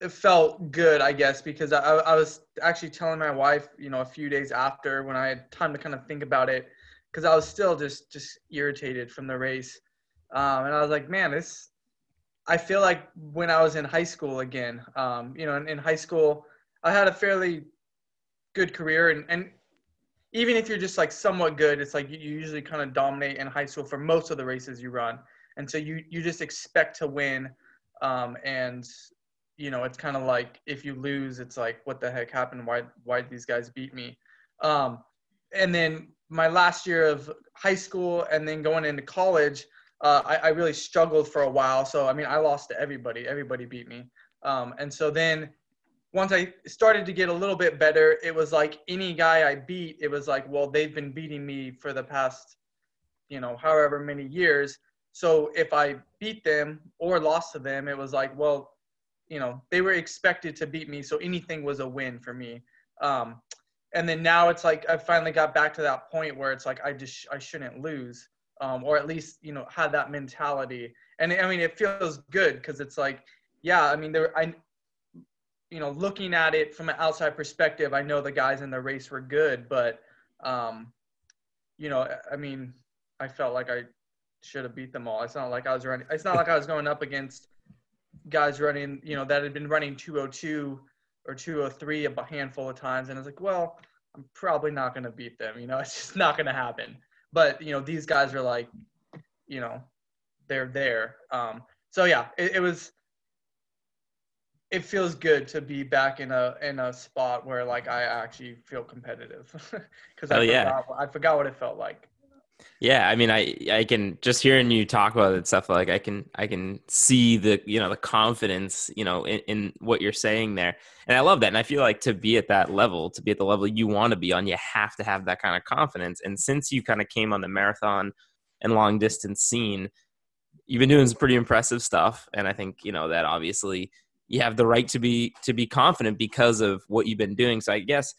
it felt good, I guess, because I I was actually telling my wife, you know, a few days after when I had time to kind of think about it because I was still just just irritated from the race, um, and I was like, man, this. I feel like when I was in high school again, um, you know, in, in, high school, I had a fairly good career, and, and even if you're just like somewhat good, it's like you, usually kind of dominate in high school for most of the races you run, and so you you just expect to win, um, and you know it's kind of like if you lose, it's like what the heck happened? Why why did these guys beat me? Um, and then my last year of high school and then going into college, uh, I, I, really struggled for a while. So, I mean, I lost to everybody. Everybody beat me. Um, and so then once I started to get a little bit better, it was like any guy I beat, it was like, well, they've been beating me for the past, you know, however many years. So if I beat them or lost to them, it was like, well, you know, they were expected to beat me. So anything was a win for me. Um, and then now it's like I finally got back to that point where it's like I just I shouldn't lose, um, or at least you know had that mentality. And I mean, it feels good because it's like, yeah, I mean, there I, you know, looking at it from an outside perspective, I know the guys in the race were good, but, um, you know, I mean, I felt like I should have beat them all. It's not like I was running. It's not like I was going up against guys running, you know, that had been running 202 or 203 a handful of times and I was like, well, I'm probably not going to beat them. You know, it's just not going to happen. But, you know, these guys are like, you know, they're there. Um, so yeah, it, it was, it feels good to be back in a, in a spot where like I actually feel competitive because I, oh, yeah. Forgot, I forgot what it felt like. Yeah, I mean, I I can just hearing you talk about it stuff like I can I can see the you know the confidence you know in, in, what you're saying there, and I love that. And I feel like to be at that level, to be at the level you want to be on, you have to have that kind of confidence. And since you kind of came on the marathon and long distance scene, you've been doing some pretty impressive stuff, and I think you know that obviously you have the right to be to be confident because of what you've been doing. So I guess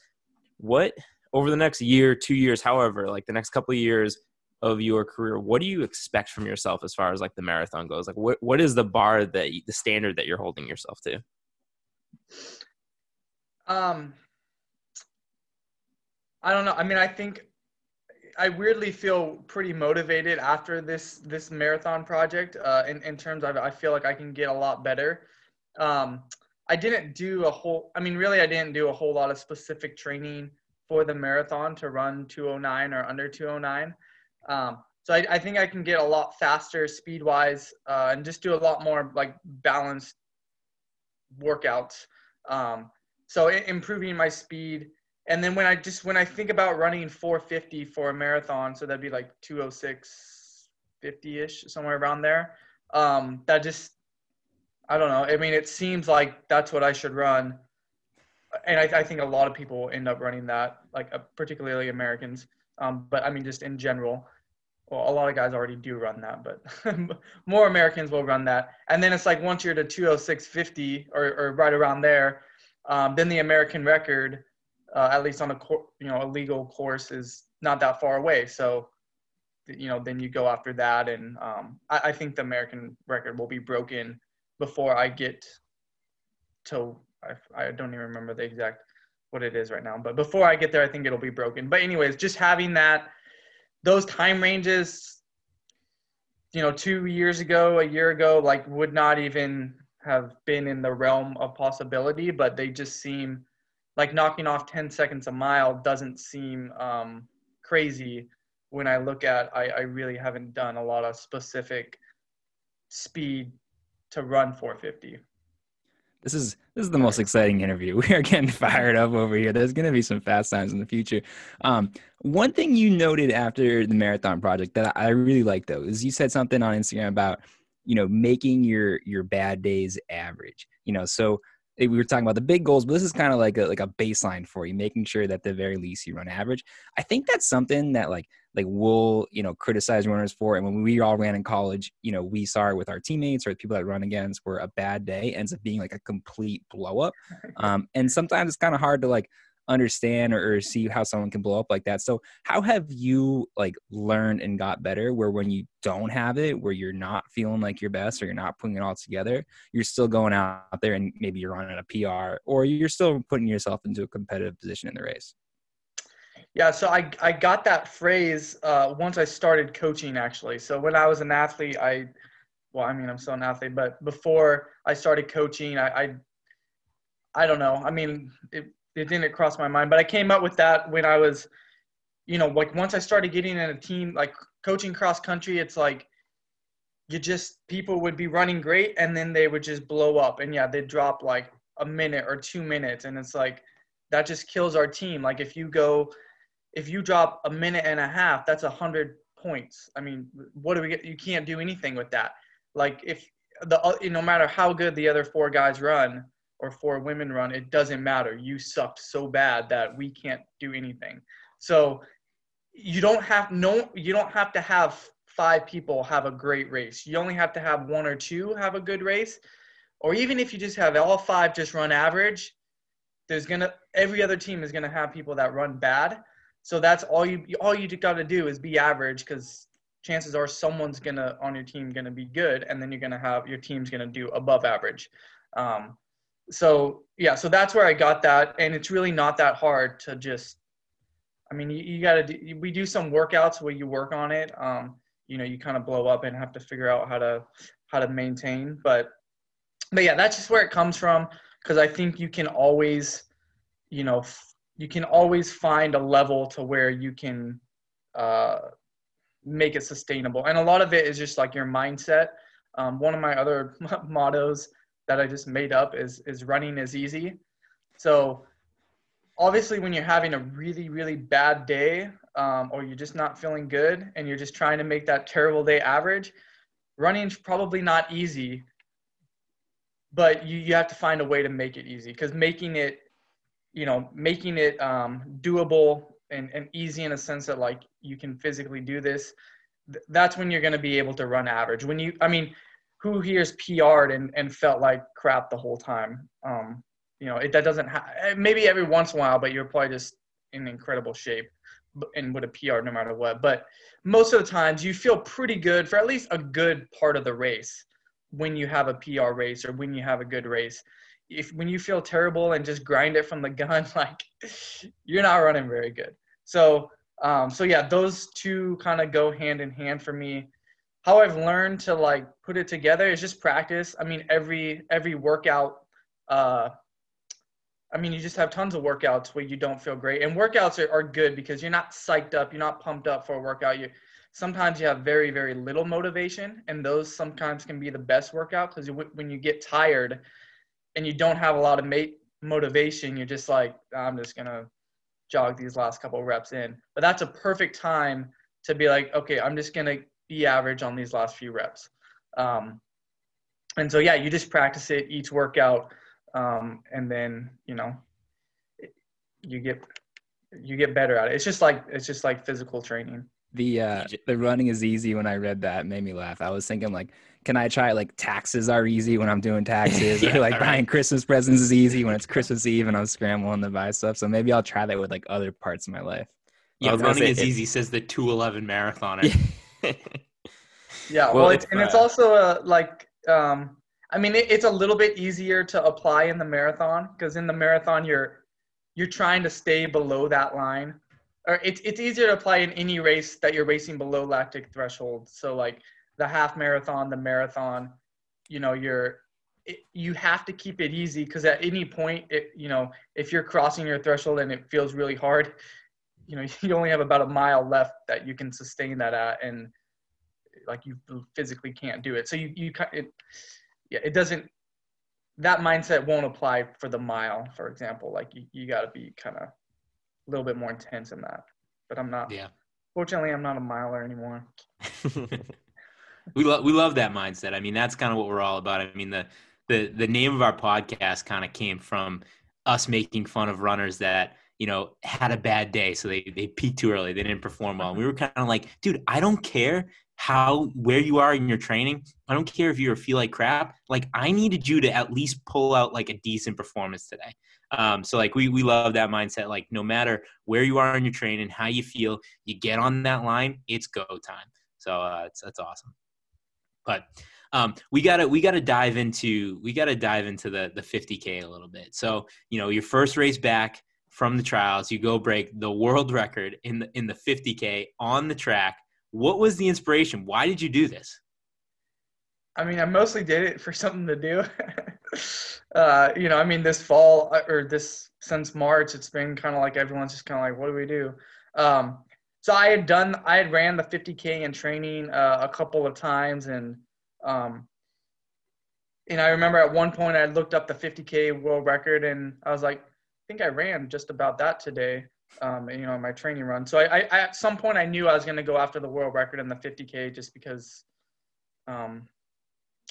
what over the next year, two years, however, like the next couple of years of your career, what do you expect from yourself as far as like the marathon goes? Like, what what is the bar that you, the standard that you're holding yourself to? Um, I don't know. I mean, I think I weirdly feel pretty motivated after this this marathon project. Uh, in in terms of, I feel like I can get a lot better. Um, I didn't do a whole. I mean, really, I didn't do a whole lot of specific training for the marathon to run 209 or under 209. Um, so I, I, think I can get a lot faster speed wise uh, and just do a lot more like balanced workouts. Um, so improving my speed. And then when I just when I think about running 450 for a marathon, so that'd be like 206 50 ish, somewhere around there. Um, that just I don't know. I mean, it seems like that's what I should run, and I, I think a lot of people end up running that, like uh, particularly Americans. Um, but I mean, just in general, well, a lot of guys already do run that, but more Americans will run that. And then it's like once you're to 206.50 or, or right around there, um, then the American record, uh, at least on a cor- you know a legal course, is not that far away. So, you know, then you go after that, and um, I, I think the American record will be broken before I get to I, I don't even remember the exact what it is right now. But before I get there, I think it'll be broken. But anyways, just having that those time ranges, you know, two years ago, a year ago, like would not even have been in the realm of possibility. But they just seem like knocking off 10 seconds a mile doesn't seem um, crazy when I look at I, I really haven't done a lot of specific speed to run 450. This is this is the most exciting interview. We are getting fired up over here. There's going to be some fast times in the future. Um, one thing you noted after the marathon project that I really like though is you said something on Instagram about you know making your your bad days average. You know, so we were talking about the big goals, but this is kind of like a like a baseline for you, making sure that the very least you run average. I think that's something that like like we'll you know criticize runners for, and when we all ran in college, you know we saw it with our teammates or the people that run against, where a bad day ends up being like a complete blow up, um, and sometimes it's kind of hard to like understand or, or, see how someone can blow up like that. So how have you like learned and got better where when you don't have it, where you're not feeling like your best or you're not putting it all together, you're still going out there and maybe you're running a PR or you're still putting yourself into a competitive position in the race? Yeah, so I I got that phrase uh, once I started coaching actually. So when I was an athlete, I well, I mean, I'm still an athlete, but before I started coaching, I, I I don't know. I mean, it, it didn't cross my mind. But I came up with that when I was, you know, like once I started getting in a team, like coaching cross country, it's like you just people would be running great and then they would just blow up and yeah, they'd drop like a minute or two minutes and it's like that just kills our team. Like if you go if you drop a minute and a half, that's a hundred points. I mean, what do we get? You can't do anything with that. Like if the no matter how good the other four guys run, or four women run, it doesn't matter. You sucked so bad that we can't do anything. So you don't have no you don't have to have five people have a great race. You only have to have one or two have a good race. Or even if you just have all five just run average, there's gonna every other team is gonna have people that run bad. So that's all you all you got to do is be average because chances are someone's gonna on your team gonna be good, and then you're gonna have your team's gonna do above average. Um, so yeah, so that's where I got that, and it's really not that hard to just. I mean, you, you got to. We do some workouts where you work on it. Um, you know, you kind of blow up and have to figure out how to how to maintain. But but yeah, that's just where it comes from because I think you can always, you know, f- you can always find a level to where you can uh, make it sustainable, and a lot of it is just like your mindset. Um, one of my other mottos that I just made up is is running is easy. So obviously when you're having a really really bad day um, or you're just not feeling good and you're just trying to make that terrible day average, running's probably not easy. But you, you have to find a way to make it easy because making it, you know, making it um, doable and, and easy in a sense that like you can physically do this, th- that's when you're going to be able to run average. When you, I mean, who here's PR'd and, and felt like crap the whole time. Um, you know, it, that doesn't ha- eh, maybe every once in a while, but you're probably just in incredible shape and with a PR no matter what. But most of the times you feel pretty good for at least a good part of the race when you have a PR race or when you have a good race. If when you feel terrible and just grind it from the gun, like you're not running very good. So um, so yeah, those two kind of go hand in hand for me how I've learned to like put it together is just practice. I mean, every every workout. Uh, I mean, you just have tons of workouts where you don't feel great, and workouts are, are good because you're not psyched up, you're not pumped up for a workout. You sometimes you have very very little motivation, and those sometimes can be the best workout because when you get tired and you don't have a lot of mate motivation, you're just like, I'm just gonna jog these last couple reps in. But that's a perfect time to be like, okay, I'm just gonna be average on these last few reps. Um, and so, yeah, you just practice it each workout. Um, and then, you know, you get, you get better at it. It's just like, it's just like physical training. The, uh, the running is easy. When I read that made me laugh. I was thinking like, can I try like taxes are easy when I'm doing taxes yeah, or like buying right. Christmas presents is easy when it's Christmas Eve and I'm scrambling to buy stuff. So maybe I'll try that with like other parts of my life. Yeah, running is easy says the 211 marathoner. yeah, well, well it's, and it's also a, like, um, I mean, it, it's a little bit easier to apply in the marathon because in the marathon you're you're trying to stay below that line. Or it's it's easier to apply in any race that you're racing below lactic threshold. So like the half marathon, the marathon, you know, you're it, you have to keep it easy because at any point, it, you know, if you're crossing your threshold and it feels really hard, you know, you only have about a mile left that you can sustain that at, and like you physically can't do it. So you you it, yeah, it doesn't. That mindset won't apply for the mile, for example. Like you, you got to be kind of a little bit more intense in that. But I'm not. Yeah. Fortunately, I'm not a miler anymore. we love we love that mindset. I mean, that's kind of what we're all about. I mean, the the the name of our podcast kind of came from us making fun of runners that you know had a bad day, so they they peaked too early, they didn't perform well. And we were kind of like, dude, I don't care how where you are in your training. I don't care if you feel like crap. Like I needed you to at least pull out like a decent performance today. Um, so like we we love that mindset. Like no matter where you are in your training, how you feel, you get on that line, it's go time. So uh, it's that's awesome. But um, we gotta we gotta dive into we gotta dive into the the 50k a little bit. So you know your first race back from the trials, you go break the world record in the in the 50k on the track. What was the inspiration? Why did you do this? I mean, I mostly did it for something to do. uh, you know, I mean, this fall uh, or this since March, it's been kind of like everyone's just kind of like, what do we do? Um, so I had done, I had ran the 50k in training uh, a couple of times, and um, and I remember at one point I looked up the 50k world record, and I was like, think I ran just about that today. Um, you know, my training run. So I, I, at some point I knew I was going to go after the world record in the 50k just because, um,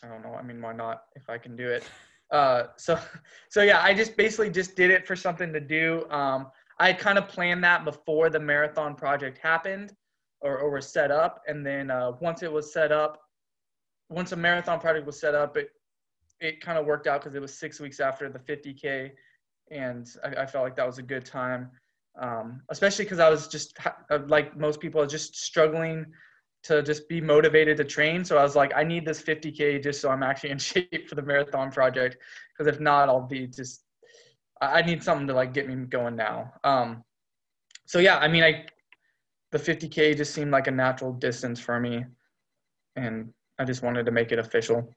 I don't know. I mean, why not if I can do it? Uh, so, so yeah, I just basically just did it for something to do. Um, I kind of planned that before the marathon project happened or, or was set up. And then uh, once it was set up, once a marathon project was set up, it, it kind of worked out because it was six weeks after the 50K. And I, I felt like that was a good time, um, especially because I was just, uh, like most people, just struggling to just be motivated to train. So I was like, I need this 50K just so I'm actually in shape for the marathon project. Because if not, I'll be just I need something to like get me going now. Um, so yeah, I mean, I the 50k just seemed like a natural distance for me, and I just wanted to make it official.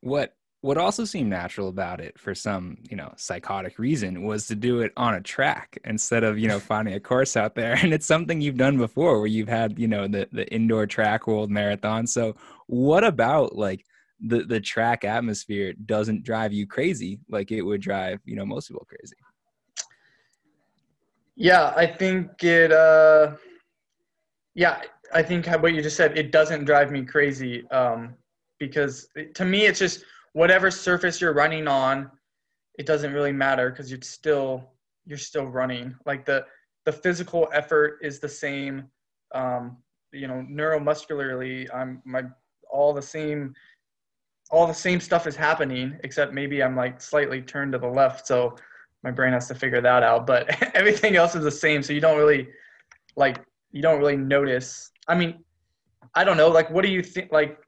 What what also seemed natural about it for some you know psychotic reason was to do it on a track instead of you know finding a course out there. And it's something you've done before where you've had you know the the indoor track world marathon. So what about like the the track atmosphere doesn't drive you crazy like it would drive you know most people crazy? Yeah i think it uh yeah i think what you just said it doesn't drive me crazy um because to me it's just whatever surface you're running on it doesn't really matter because you're still you're still running like the the physical effort is the same um you know neuromuscularly i'm my all the same all the same stuff is happening, except maybe I'm like slightly turned to the left. So my brain has to figure that out. But everything else is the same. So you don't really like, you don't really notice. I mean, I don't know. Like, what do you think? Like,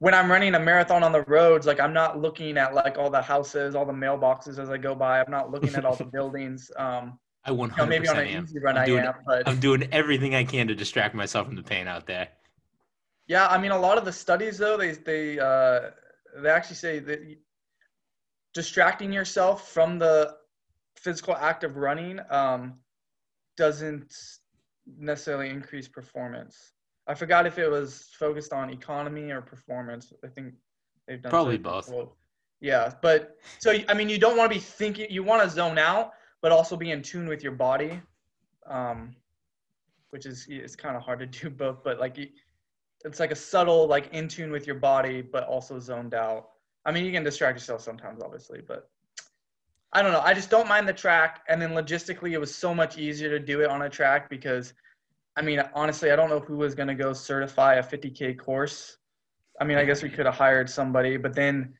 when I'm running a marathon on the roads, like I'm not looking at like all the houses, all the mailboxes as I go by. I'm not looking at all the buildings. Um, I 100% you know, maybe on an am. easy run I'm I doing, am, but I'm doing everything I can to distract myself from the pain out there. Yeah, I mean, a lot of the studies though they they uh, they actually say that distracting yourself from the physical act of running um, doesn't necessarily increase performance. I forgot if it was focused on economy or performance. I think they've done Probably both. before. Yeah, but so I mean, you don't want to be thinking. You want to zone out, but also be in tune with your body, um, which is it's kind of hard to do both. But like it's like a subtle like in tune with your body but also zoned out i mean you can distract yourself sometimes obviously but i don't know i just don't mind the track and then logistically it was so much easier to do it on a track because i mean honestly i don't know who was going to go certify a 50k course i mean i guess we could have hired somebody but then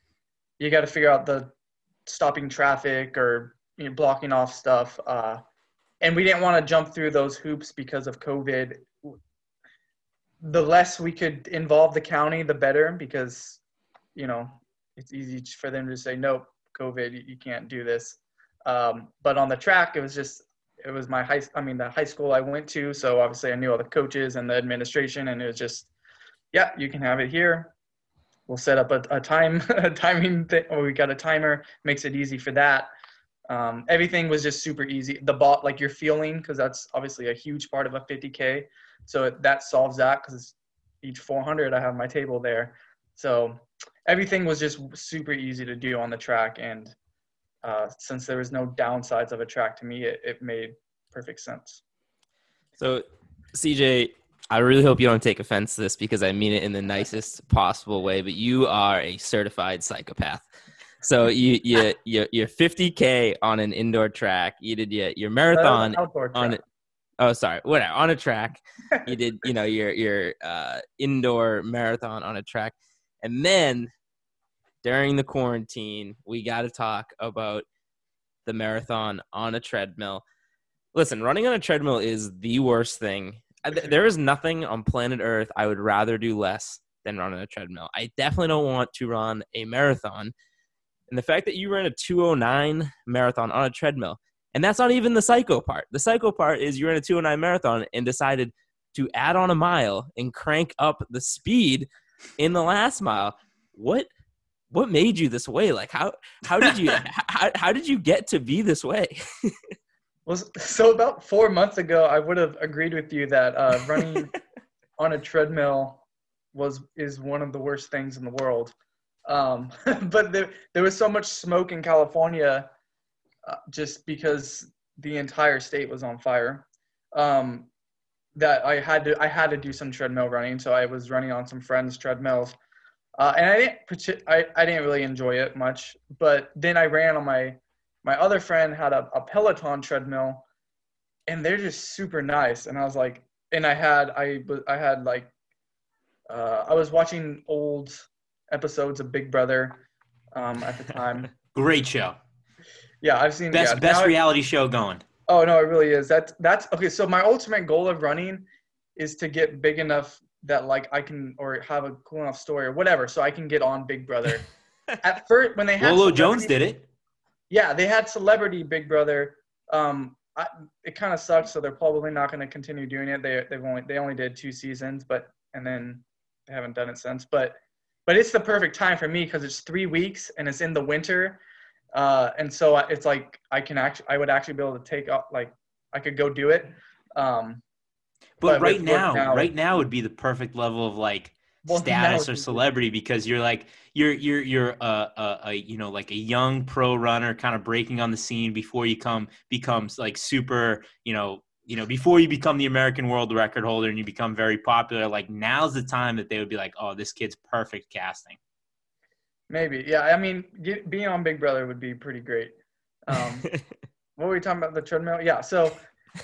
you got to figure out the stopping traffic or you know, blocking off stuff uh, and we didn't want to jump through those hoops because of covid the less we could involve the county, the better, because you know it's easy for them to say nope, COVID, you, can't do this. Um, but on the track, it was just it was my high. I mean, the high school I went to, so obviously I knew all the coaches and the administration, and it was just, yeah, you can have it here. We'll set up a, a time a timing thing, or we got a timer, makes it easy for that. Um, everything was just super easy. The bot, like you're feeling, because that's obviously a huge part of a 50k. So it, that solves that because each 400 I have my table there. So everything was just super easy to do on the track, and uh, since there was no downsides of a track to me, it, it made perfect sense. So, CJ, I really hope you don't take offense to this because I mean it in the nicest possible way, but you are a certified psychopath. So you you you you're 50k on an indoor track. You did your your marathon Outdoor on oh sorry whatever on a track. You did you know your your uh, indoor marathon on a track, and then during the quarantine we got to talk about the marathon on a treadmill. Listen, running on a treadmill is the worst thing. There is nothing on planet Earth I would rather do less than run on a treadmill. I definitely don't want to run a marathon. And the fact that you ran a 209 marathon on a treadmill, and that's not even the psycho part. The psycho part is you ran a 209 marathon and decided to add on a mile and crank up the speed in the last mile. What what made you this way? Like how how did you how, how did you get to be this way? was so about four months ago i would have agreed with you that uh, running on a treadmill was is one of the worst things in the world um, but there, there was so much smoke in california uh, just because the entire state was on fire um, that i had to i had to do some treadmill running so i was running on some friends treadmills uh, and i didn't I, I didn't really enjoy it much but then i ran on my my other friend had a, a peloton treadmill and they're just super nice and i was like and i had i i had like uh, i was watching old episodes of big brother um, at the time Great show. yeah i've seen Best yeah, best reality show going. oh no it really is that's that's okay so my ultimate goal of running is to get big enough that like i can or have a cool enough story or whatever so i can get on big brother at first when they had Lolo Jones did it. yeah, they had Celebrity Big Brother. Um, I, it kind of sucks, so they're probably not going to continue doing it. They they've only they only did two seasons, but and then they haven't done it since. But but it's the perfect time for me because it's three weeks and it's in the winter, uh, and so it's like I can actually I would actually be able to take up like I could go do it. Um, But, But right now, now- right now would be the perfect level of like well, status or celebrity because you're like you're you're you're a, a, a you know like a young pro runner kind of breaking on the scene before you come becomes like super you know you know before you become the American world record holder and you become very popular like now's the time that they would be like oh this kid's perfect casting Maybe yeah. I mean, get, being on Big Brother would be pretty great. Um, what were we talking about the treadmill yeah so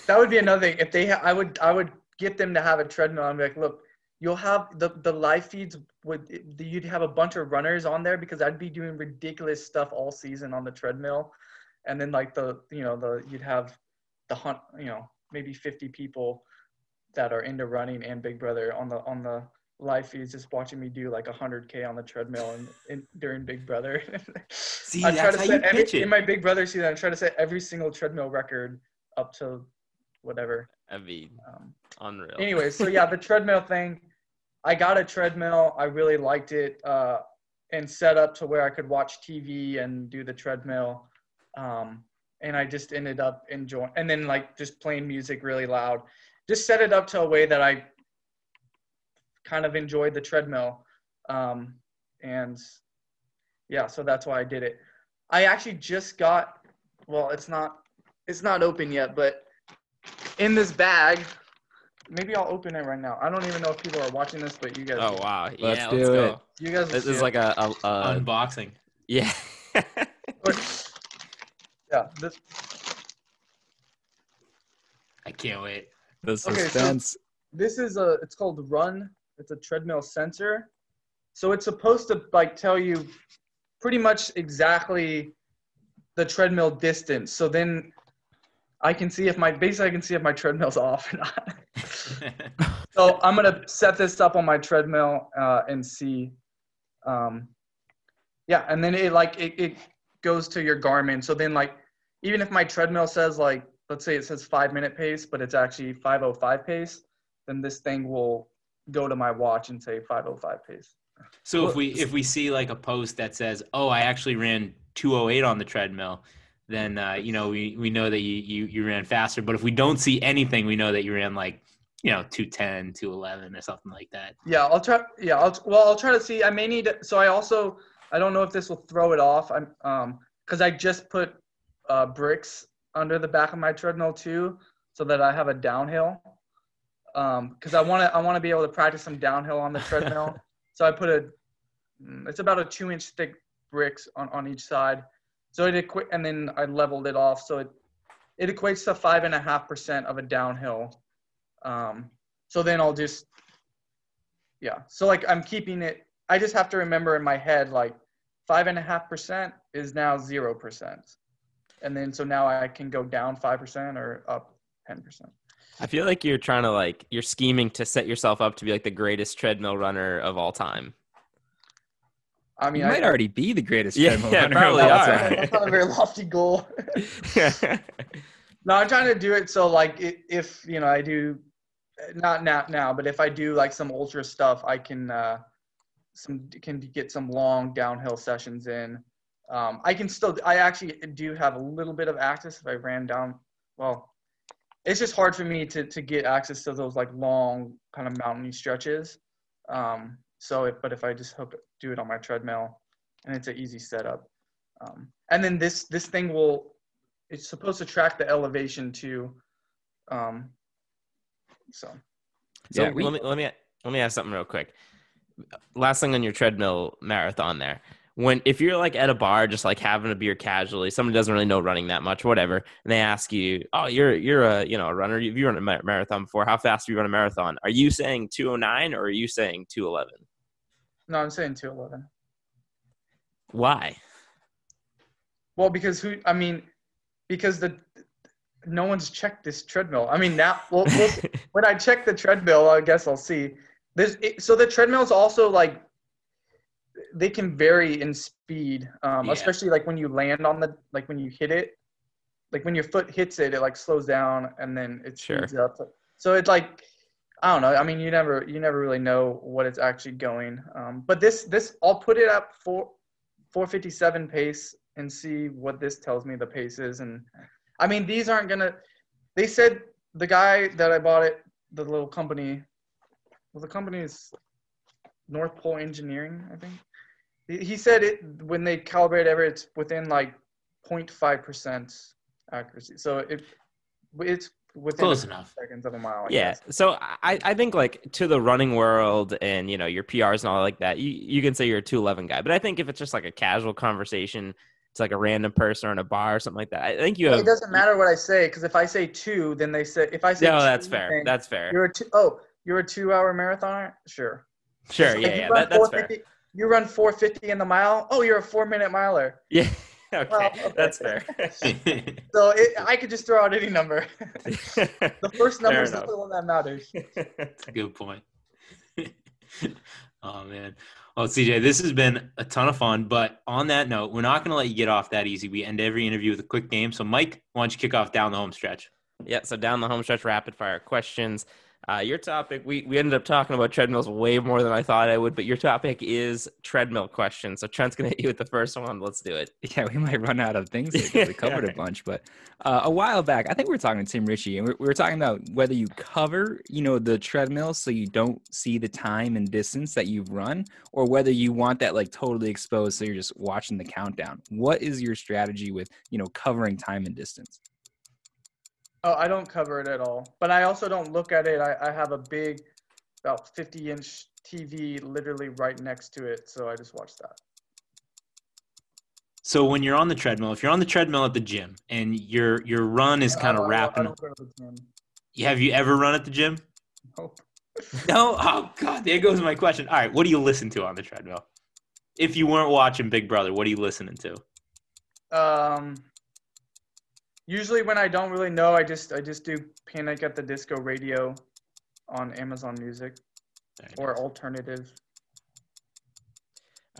that would be another thing if they ha- i would i would get them to have a treadmill and be like look you'll have the the live feeds would you'd have a bunch of runners on there because i'd be doing ridiculous stuff all season on the treadmill and then like the you know the you'd have the hunt you know maybe 50 people that are into running and big brother on the on the live feeds just watching me do like 100k on the treadmill and in, during big brother see I try that's to how set you every, in my Big Brother season. I try to set every single treadmill record up to whatever. I mean, Um, unreal. anyway, so yeah, the treadmill thing. I got a treadmill. I really liked it, uh, and set up to where I could watch TV and do the treadmill. Um, and I just ended up enjoying, and then like just playing music really loud. Just set it up to a way that I kind of enjoyed the treadmill. Um, and yeah, so that's why I did it. I actually just got, well, it's not, it's not open yet, but in this bag, maybe I'll open it right now. I don't even know if people are watching this, but you guys, oh do. wow, Let's yeah, do let's it. go. you guys, This is it. like a, a, a unboxing yeah. yeah, this, I can't wait The so- this is a, it's called RUNN. It's a treadmill sensor. So it's supposed to like tell you pretty much exactly the treadmill distance. So then I can see if my basically I can see if my treadmill's off or not. so I'm gonna set this up on my treadmill uh, and see. Um, yeah, and then it like it, it goes to your Garmin. So then like even if my treadmill says like let's say it says five minute pace, but it's actually 505 pace, then this thing will go to my watch and say 505 pace. So if we if we see like a post that says, "Oh, I actually ran 208 on the treadmill," then uh, you know we we know that you, you you ran faster. But if we don't see anything, we know that you ran like you know 210, 211 or something like that. Yeah, I'll try. Yeah, I'll well, I'll try to see. I may need. To so I also I don't know if this will throw it off. I'm um because I just put uh, bricks under the back of my treadmill too, so that I have a downhill. Um, because I want to I want to be able to practice some downhill on the treadmill. so I put a mm, it's about a two inch thick bricks on on each side. So it equi- and then I leveled it off. So it it equates to five and a half percent of a downhill. Um, so then I'll just yeah. So like I'm keeping it. I just have to remember in my head like five and a half percent is now zero percent, and then so now I can go down five percent or up ten percent. I feel like you're trying to like you're scheming to set yourself up to be like the greatest treadmill runner of all time. I mean, You might I, already be the greatest Yeah, treadmill yeah, probably are. that's not a very lofty goal. no, I'm trying to do it so like if you know I do not now now, but if I do like some ultra stuff, I can uh, some can get some long downhill sessions in. Um, I can still I actually do have a little bit of access if I ran down. Well, it's just hard for me to to get access to those like long kind of mountainy stretches. Um, so if but if I just hook do it on my treadmill, and it's an easy setup. Um, and then this this thing will it's supposed to track the elevation too. Um, so So Yeah, we- let me let me let me ask something real quick. Last thing on your treadmill marathon there. When if you're like at a bar just like having a beer casually, somebody doesn't really know running that much, whatever, and they ask you, "Oh, you're you're a you know a runner. You've you run a marathon before? How fast do you run a marathon? Are you saying 209 or are you saying 211? No, I'm saying 211. Why? Well, because who? I mean, because the no one's checked this treadmill. I mean, now well, well, when I check the treadmill, I guess I'll see. There's it, so the treadmills also like they can vary in speed, um, Yeah. especially like when you land on the like when you hit it, like when your foot hits it, it like slows down and then it Sure. speeds up. So it's like I don't know. I mean, you never you never really know what it's actually going. Um, but this this I'll put it up for 457 pace and see what this tells me the pace is. And I mean, these aren't gonna. They said the guy that I bought it, the little company, well, the company is North Pole Engineering, I think. He, he said it when they calibrate ever, it's within like 0.5 percent accuracy. So it it's within Close a enough. seconds of a mile. I Yeah. guess. So I, I think like to the running world and you know your PRs and all like that, you, you can say you're a 211 guy. But I think if it's just like a casual conversation, it's like a random person or in a bar or something like that. I think you have. It doesn't matter what I say because if I say two, then they say if I say No, two, that's fair. then That's fair. You're a two, oh, you're a two-hour marathoner. Sure. Sure. It's like Yeah. you Yeah. That, that's fair. You run 450 in the mile. Oh, you're a four-minute miler. Yeah. Okay. Well, okay. That's fair. So it, I could just throw out any number. the first number is the one that matters. Good point. oh man. Well, CJ, this has been a ton of fun. But on that note, we're not going to let you get off that easy. We end every interview with a quick game. So, Mike, why don't you kick off down the home stretch? Yeah, so down the home stretch, rapid fire questions. Uh, your topic, we, we ended up talking about treadmills way more than I thought I would, but your topic is treadmill questions. So Trent's going to hit you with the first one. Let's do it. Yeah, we might run out of things because we covered a bunch. But uh, a while back, I think we were talking to Tim Ritchie, and we we were talking about whether you cover, you know, the treadmill so you don't see the time and distance that you've run, or whether you want that like totally exposed so you're just watching the countdown. What is your strategy with, you know, covering time and distance? Oh, I don't cover it at all. But I also don't look at it. I, I have a big, about 50-inch TV literally right next to it, so I just watch that. So, when you're on the treadmill, if you're on the treadmill at the gym and your your run is kind of wrapping, don't go to the gym. have you ever run at the gym? Nope. No. Oh God, there goes my question. All right, what do you listen to on the treadmill? If you weren't watching Big Brother, what are you listening to? Um, usually when I don't really know, I just I just do Panic at the Disco radio on Amazon Music or alternative.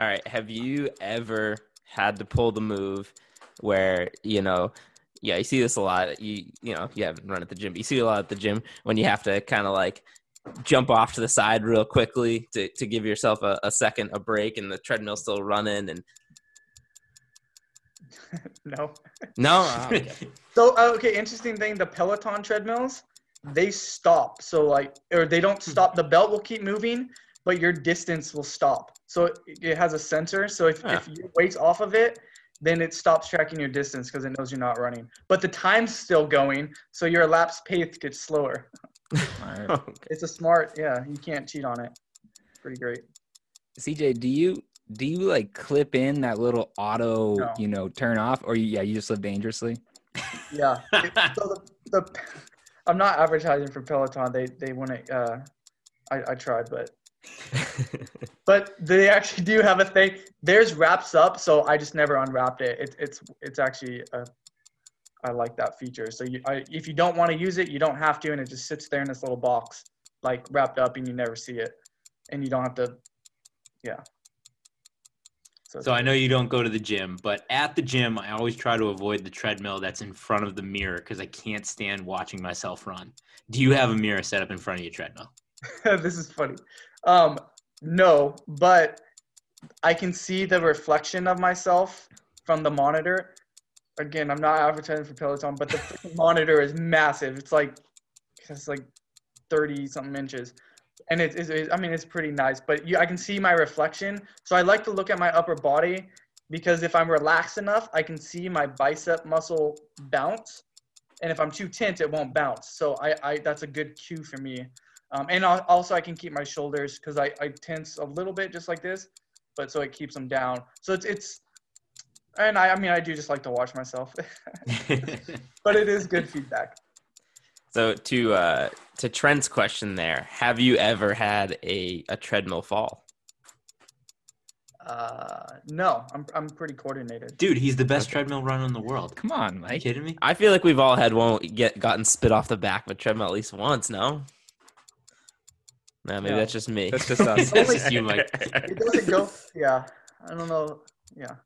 All right. Have you ever had to pull the move where, you know, Yeah, you see this a lot. You you know, you haven't run at the gym. But you see a lot at the gym when you have to kind of like jump off to the side real quickly to, to give yourself a, a second a break and the treadmill's still running and no. no Oh, okay. So uh, okay, interesting thing. The Peloton treadmills, they stop. So like, or they don't stop. The belt will keep moving, but your distance will stop. So it, it has a sensor. So if, Huh. if your weight's off of it, then it stops tracking your distance because it knows you're not running. But the time's still going, so your elapsed pace gets slower. Alright. Okay. It's a smart. Yeah, you can't cheat on it. Pretty great. CJ, do you do you like clip in that little auto, No. you know, turn off, or you, yeah, you just live dangerously? Yeah. So the, the I'm not advertising for Peloton. They they wouldn't. Uh, I I tried, but but they actually do have a thing. Theirs wraps up, so I just never unwrapped it. it it's it's actually a, I like that feature. So you, I, if you don't want to use it, you don't have to, and it just sits there in this little box, like wrapped up, and you never see it, and you don't have to. Yeah. So, So I know you don't go to the gym, but at the gym, I always try to avoid the treadmill that's in front of the mirror because I can't stand watching myself run. Do you have a mirror set up in front of your treadmill? this is funny. Um, no, but I can see the reflection of myself from the monitor. Again, I'm not advertising for Peloton, but the monitor is massive. It's like it's like 30 something inches. And it is, it, I mean, it's pretty nice, but you, I can see my reflection. So I like to look at my upper body because if I'm relaxed enough, I can see my bicep muscle bounce. And if I'm too tense, it won't bounce. So I, I that's a good cue for me. Um, and al- also I can keep my shoulders because I, I tense a little bit just like this, but so it keeps them down. So it's, it's, and I, I mean, I do just like to watch myself, but it is good feedback. So to uh to Trent's question there, have you ever had a, a treadmill fall? Uh, no, I'm, I'm pretty coordinated. Dude, he's the best Okay. treadmill runner in the world. Come on, Are you Mike. kidding me? I feel like we've all had one get gotten spit off the back of a treadmill at least once, no? No, maybe No. that's just me. That's just us. That's just you, Mike. It doesn't go, yeah, I don't know. Yeah.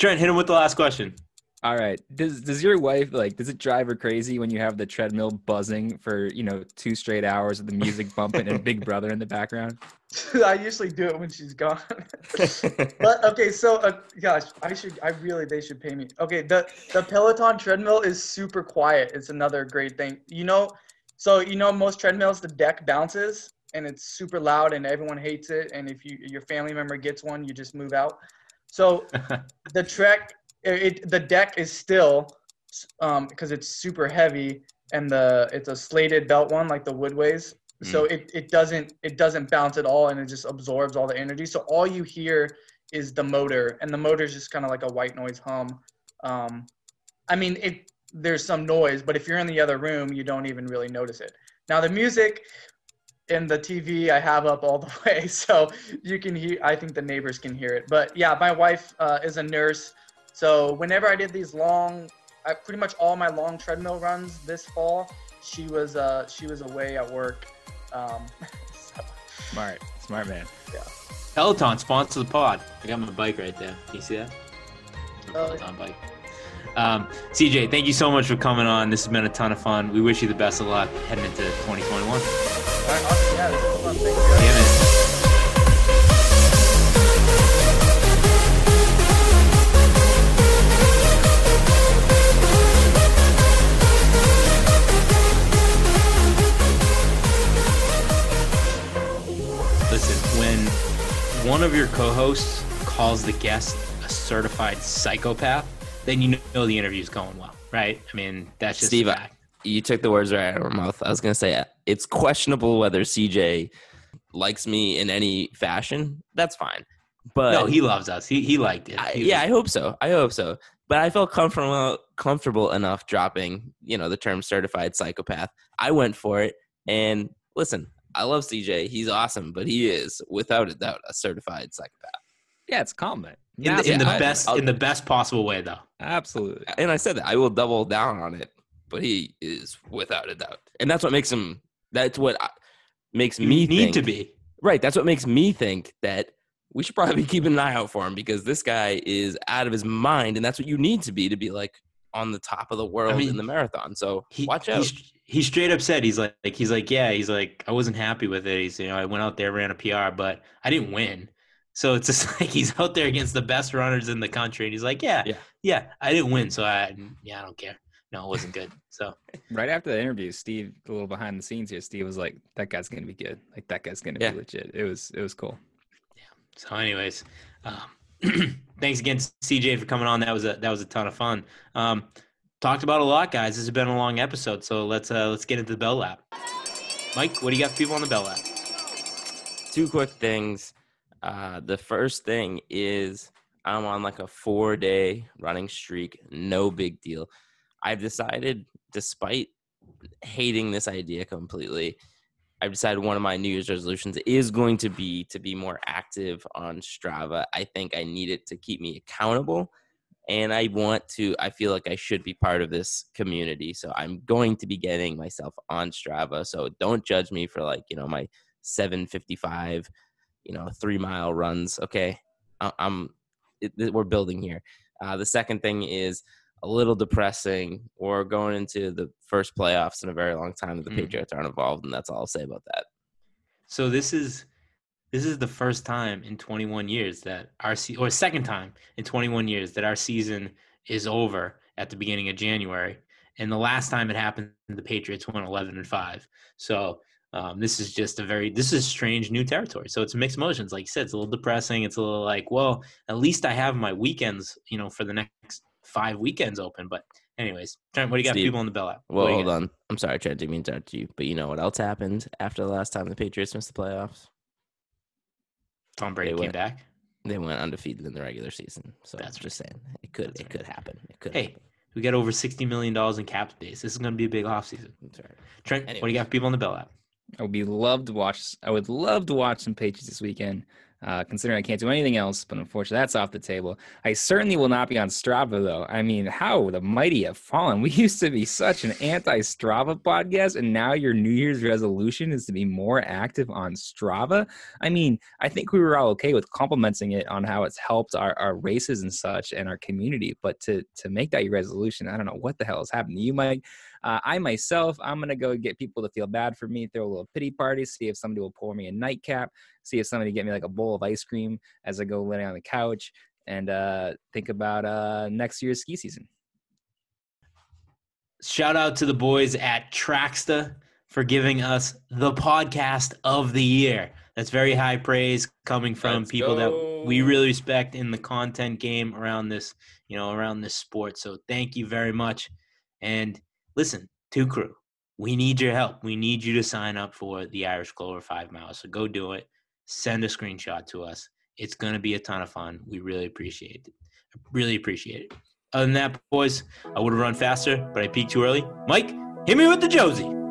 Trent, hit him with the last question. All right. Does does your wife like does it drive her crazy when you have the treadmill buzzing for, you know, two straight hours with the music bumping and Big Brother in the background? I usually do it when she's gone. but okay, so uh, gosh, I should, I really, they should pay me. Okay, the the Peloton treadmill is super quiet. It's another great thing. You know, so you know most treadmills, the deck bounces and it's super loud and everyone hates it. And if you your family member gets one, you just move out. So the trek, it, the deck is still, um, because it's super heavy and the it's a slated belt one like the Woodways. So it, it doesn't it doesn't bounce at all and it just absorbs all the energy. So all you hear is the motor and the motor is just kind of like a white noise hum. Um, I mean it there's some noise, but if you're in the other room, you don't even really notice it. Now the music and the TV I have up all the way, so you can hear. I think the neighbors can hear it. But yeah, my wife uh, is a nurse, so whenever I did these long, I, pretty much all my long treadmill runs this fall, she was uh, she was away at work. Um, so, Smart. Smart man. Yeah. Peloton sponsor the pod. I got my bike right there. Can you see that? My Oh. Peloton bike. Um, CJ, thank you so much for coming on. This has been a ton of fun. We wish you the best of luck heading into 2021. all right, awesome. Yeah, one of your co-hosts calls the guest a certified psychopath, then you know the interview's going well, right? I mean, that's just Steve, a I- fact. you took the words right out of my mouth. I was gonna say it's questionable whether CJ likes me in any fashion. That's fine, but no, he loves us. He he liked it. I, He was yeah, I hope so. I hope so. But I felt comfortable comfortable enough dropping, you know, the term certified psychopath. I went for it. And listen, I love CJ. He's awesome, but he is without a doubt a certified psychopath. Yeah, it's a compliment. in the, in the compliment. best I'll- in the best possible way though. Absolutely. And I said that I will double down on it, but he is without a doubt. And that's what makes him that's what I, makes You me need think, to be. Right, that's what makes me think that we should probably be keeping an eye out for him because this guy is out of his mind and that's what you need to be to be like, on the top of the world mean, in the marathon. So he, watch out. st- He, straight up said he's like, like he's like yeah he's like I wasn't happy with it. He's you know I went out there ran a PR but I didn't win. So it's just like he's out there against the best runners in the country and he's like yeah Yeah. yeah, I didn't win so I yeah I don't care. No, it wasn't good. So Right after the interview, Steve, a little behind the scenes here, Steve was like, "That guy's gonna be good. Like that guy's gonna Yeah. be legit." It was it was cool. Yeah. So, anyways, um, thanks again, CJ, for coming on. That was a that was a ton of fun. Um, talked about a lot, guys. This has been a long episode, so let's uh, let's get into the bell lap. Mike, what do you got for people on the bell lap? two quick things. Uh, the first thing is I'm on like a four day running streak. No big deal. I've decided, despite hating this idea completely, I've decided one of my New Year's resolutions is going to be to be more active on Strava. I think I need it to keep me accountable. And I want to, I feel like I should be part of this community. So I'm going to be getting myself on Strava. So don't judge me for like, you know, my 755 you know three mile runs okay I- i'm it, it- we're building here uh, the second thing is a little depressing we're going into the first playoffs in a very long time that the Mm. patriots aren't involved and that's all i'll say about that So this is this is the first time in 21 years that our se- or second time in 21 years that our season is over at the beginning of January, and the last time it happened, the Patriots won 11 and five. So um, this is just a very this is strange new territory. So it's mixed emotions, like you said. It's a little depressing. It's a little like, well, at least I have my weekends, you know, for the next five weekends open. But anyways, Trent, what do you got Steve, people on the bell app? well What do you hold got? on i'm sorry Trent, didn't mean to interrupt you but you know what else happened after the last time the patriots missed the playoffs Tom Brady They came went- back. they went undefeated in the regular season so That's just saying it could That's it right. could happen it could Hey, happen. we got over 60 million dollars in cap space. This is going to be a big offseason. That's right. Trent, what do you got for people on the bell app? I would be love to watch. I would love to watch some Patriots this weekend. Uh, considering I can't do anything else, but unfortunately that's off the table. I certainly will not be on Strava though. I mean, how the mighty have fallen. We used to be such an anti-Strava podcast, and now your New Year's resolution is to be more active on Strava. I mean, I think we were all okay with complimenting it on how it's helped our, our races and such and our community, but to to make that your resolution, I don't know what the hell is happening you, Mike. Uh, I myself, I'm gonna go get people to feel bad for me, throw a little pity party, see if somebody will pour me a nightcap, see if somebody get me like a bowl of ice cream as I go lay on the couch, and uh, think about uh, next year's ski season. Shout out to the boys at Traxta for giving us the podcast of the year. That's very high praise coming from Let's people that we really respect in the content game around this, you know, around this sport. So thank you very much. And listen, two crew, we need your help. We need you to sign up for the Irish Clover five miles. So go do it. Send a screenshot to us. It's gonna be a ton of fun. We really appreciate it. Really appreciate it. Other than that, boys, I would have run faster, but I peaked too early. Mike, hit me with the Josie.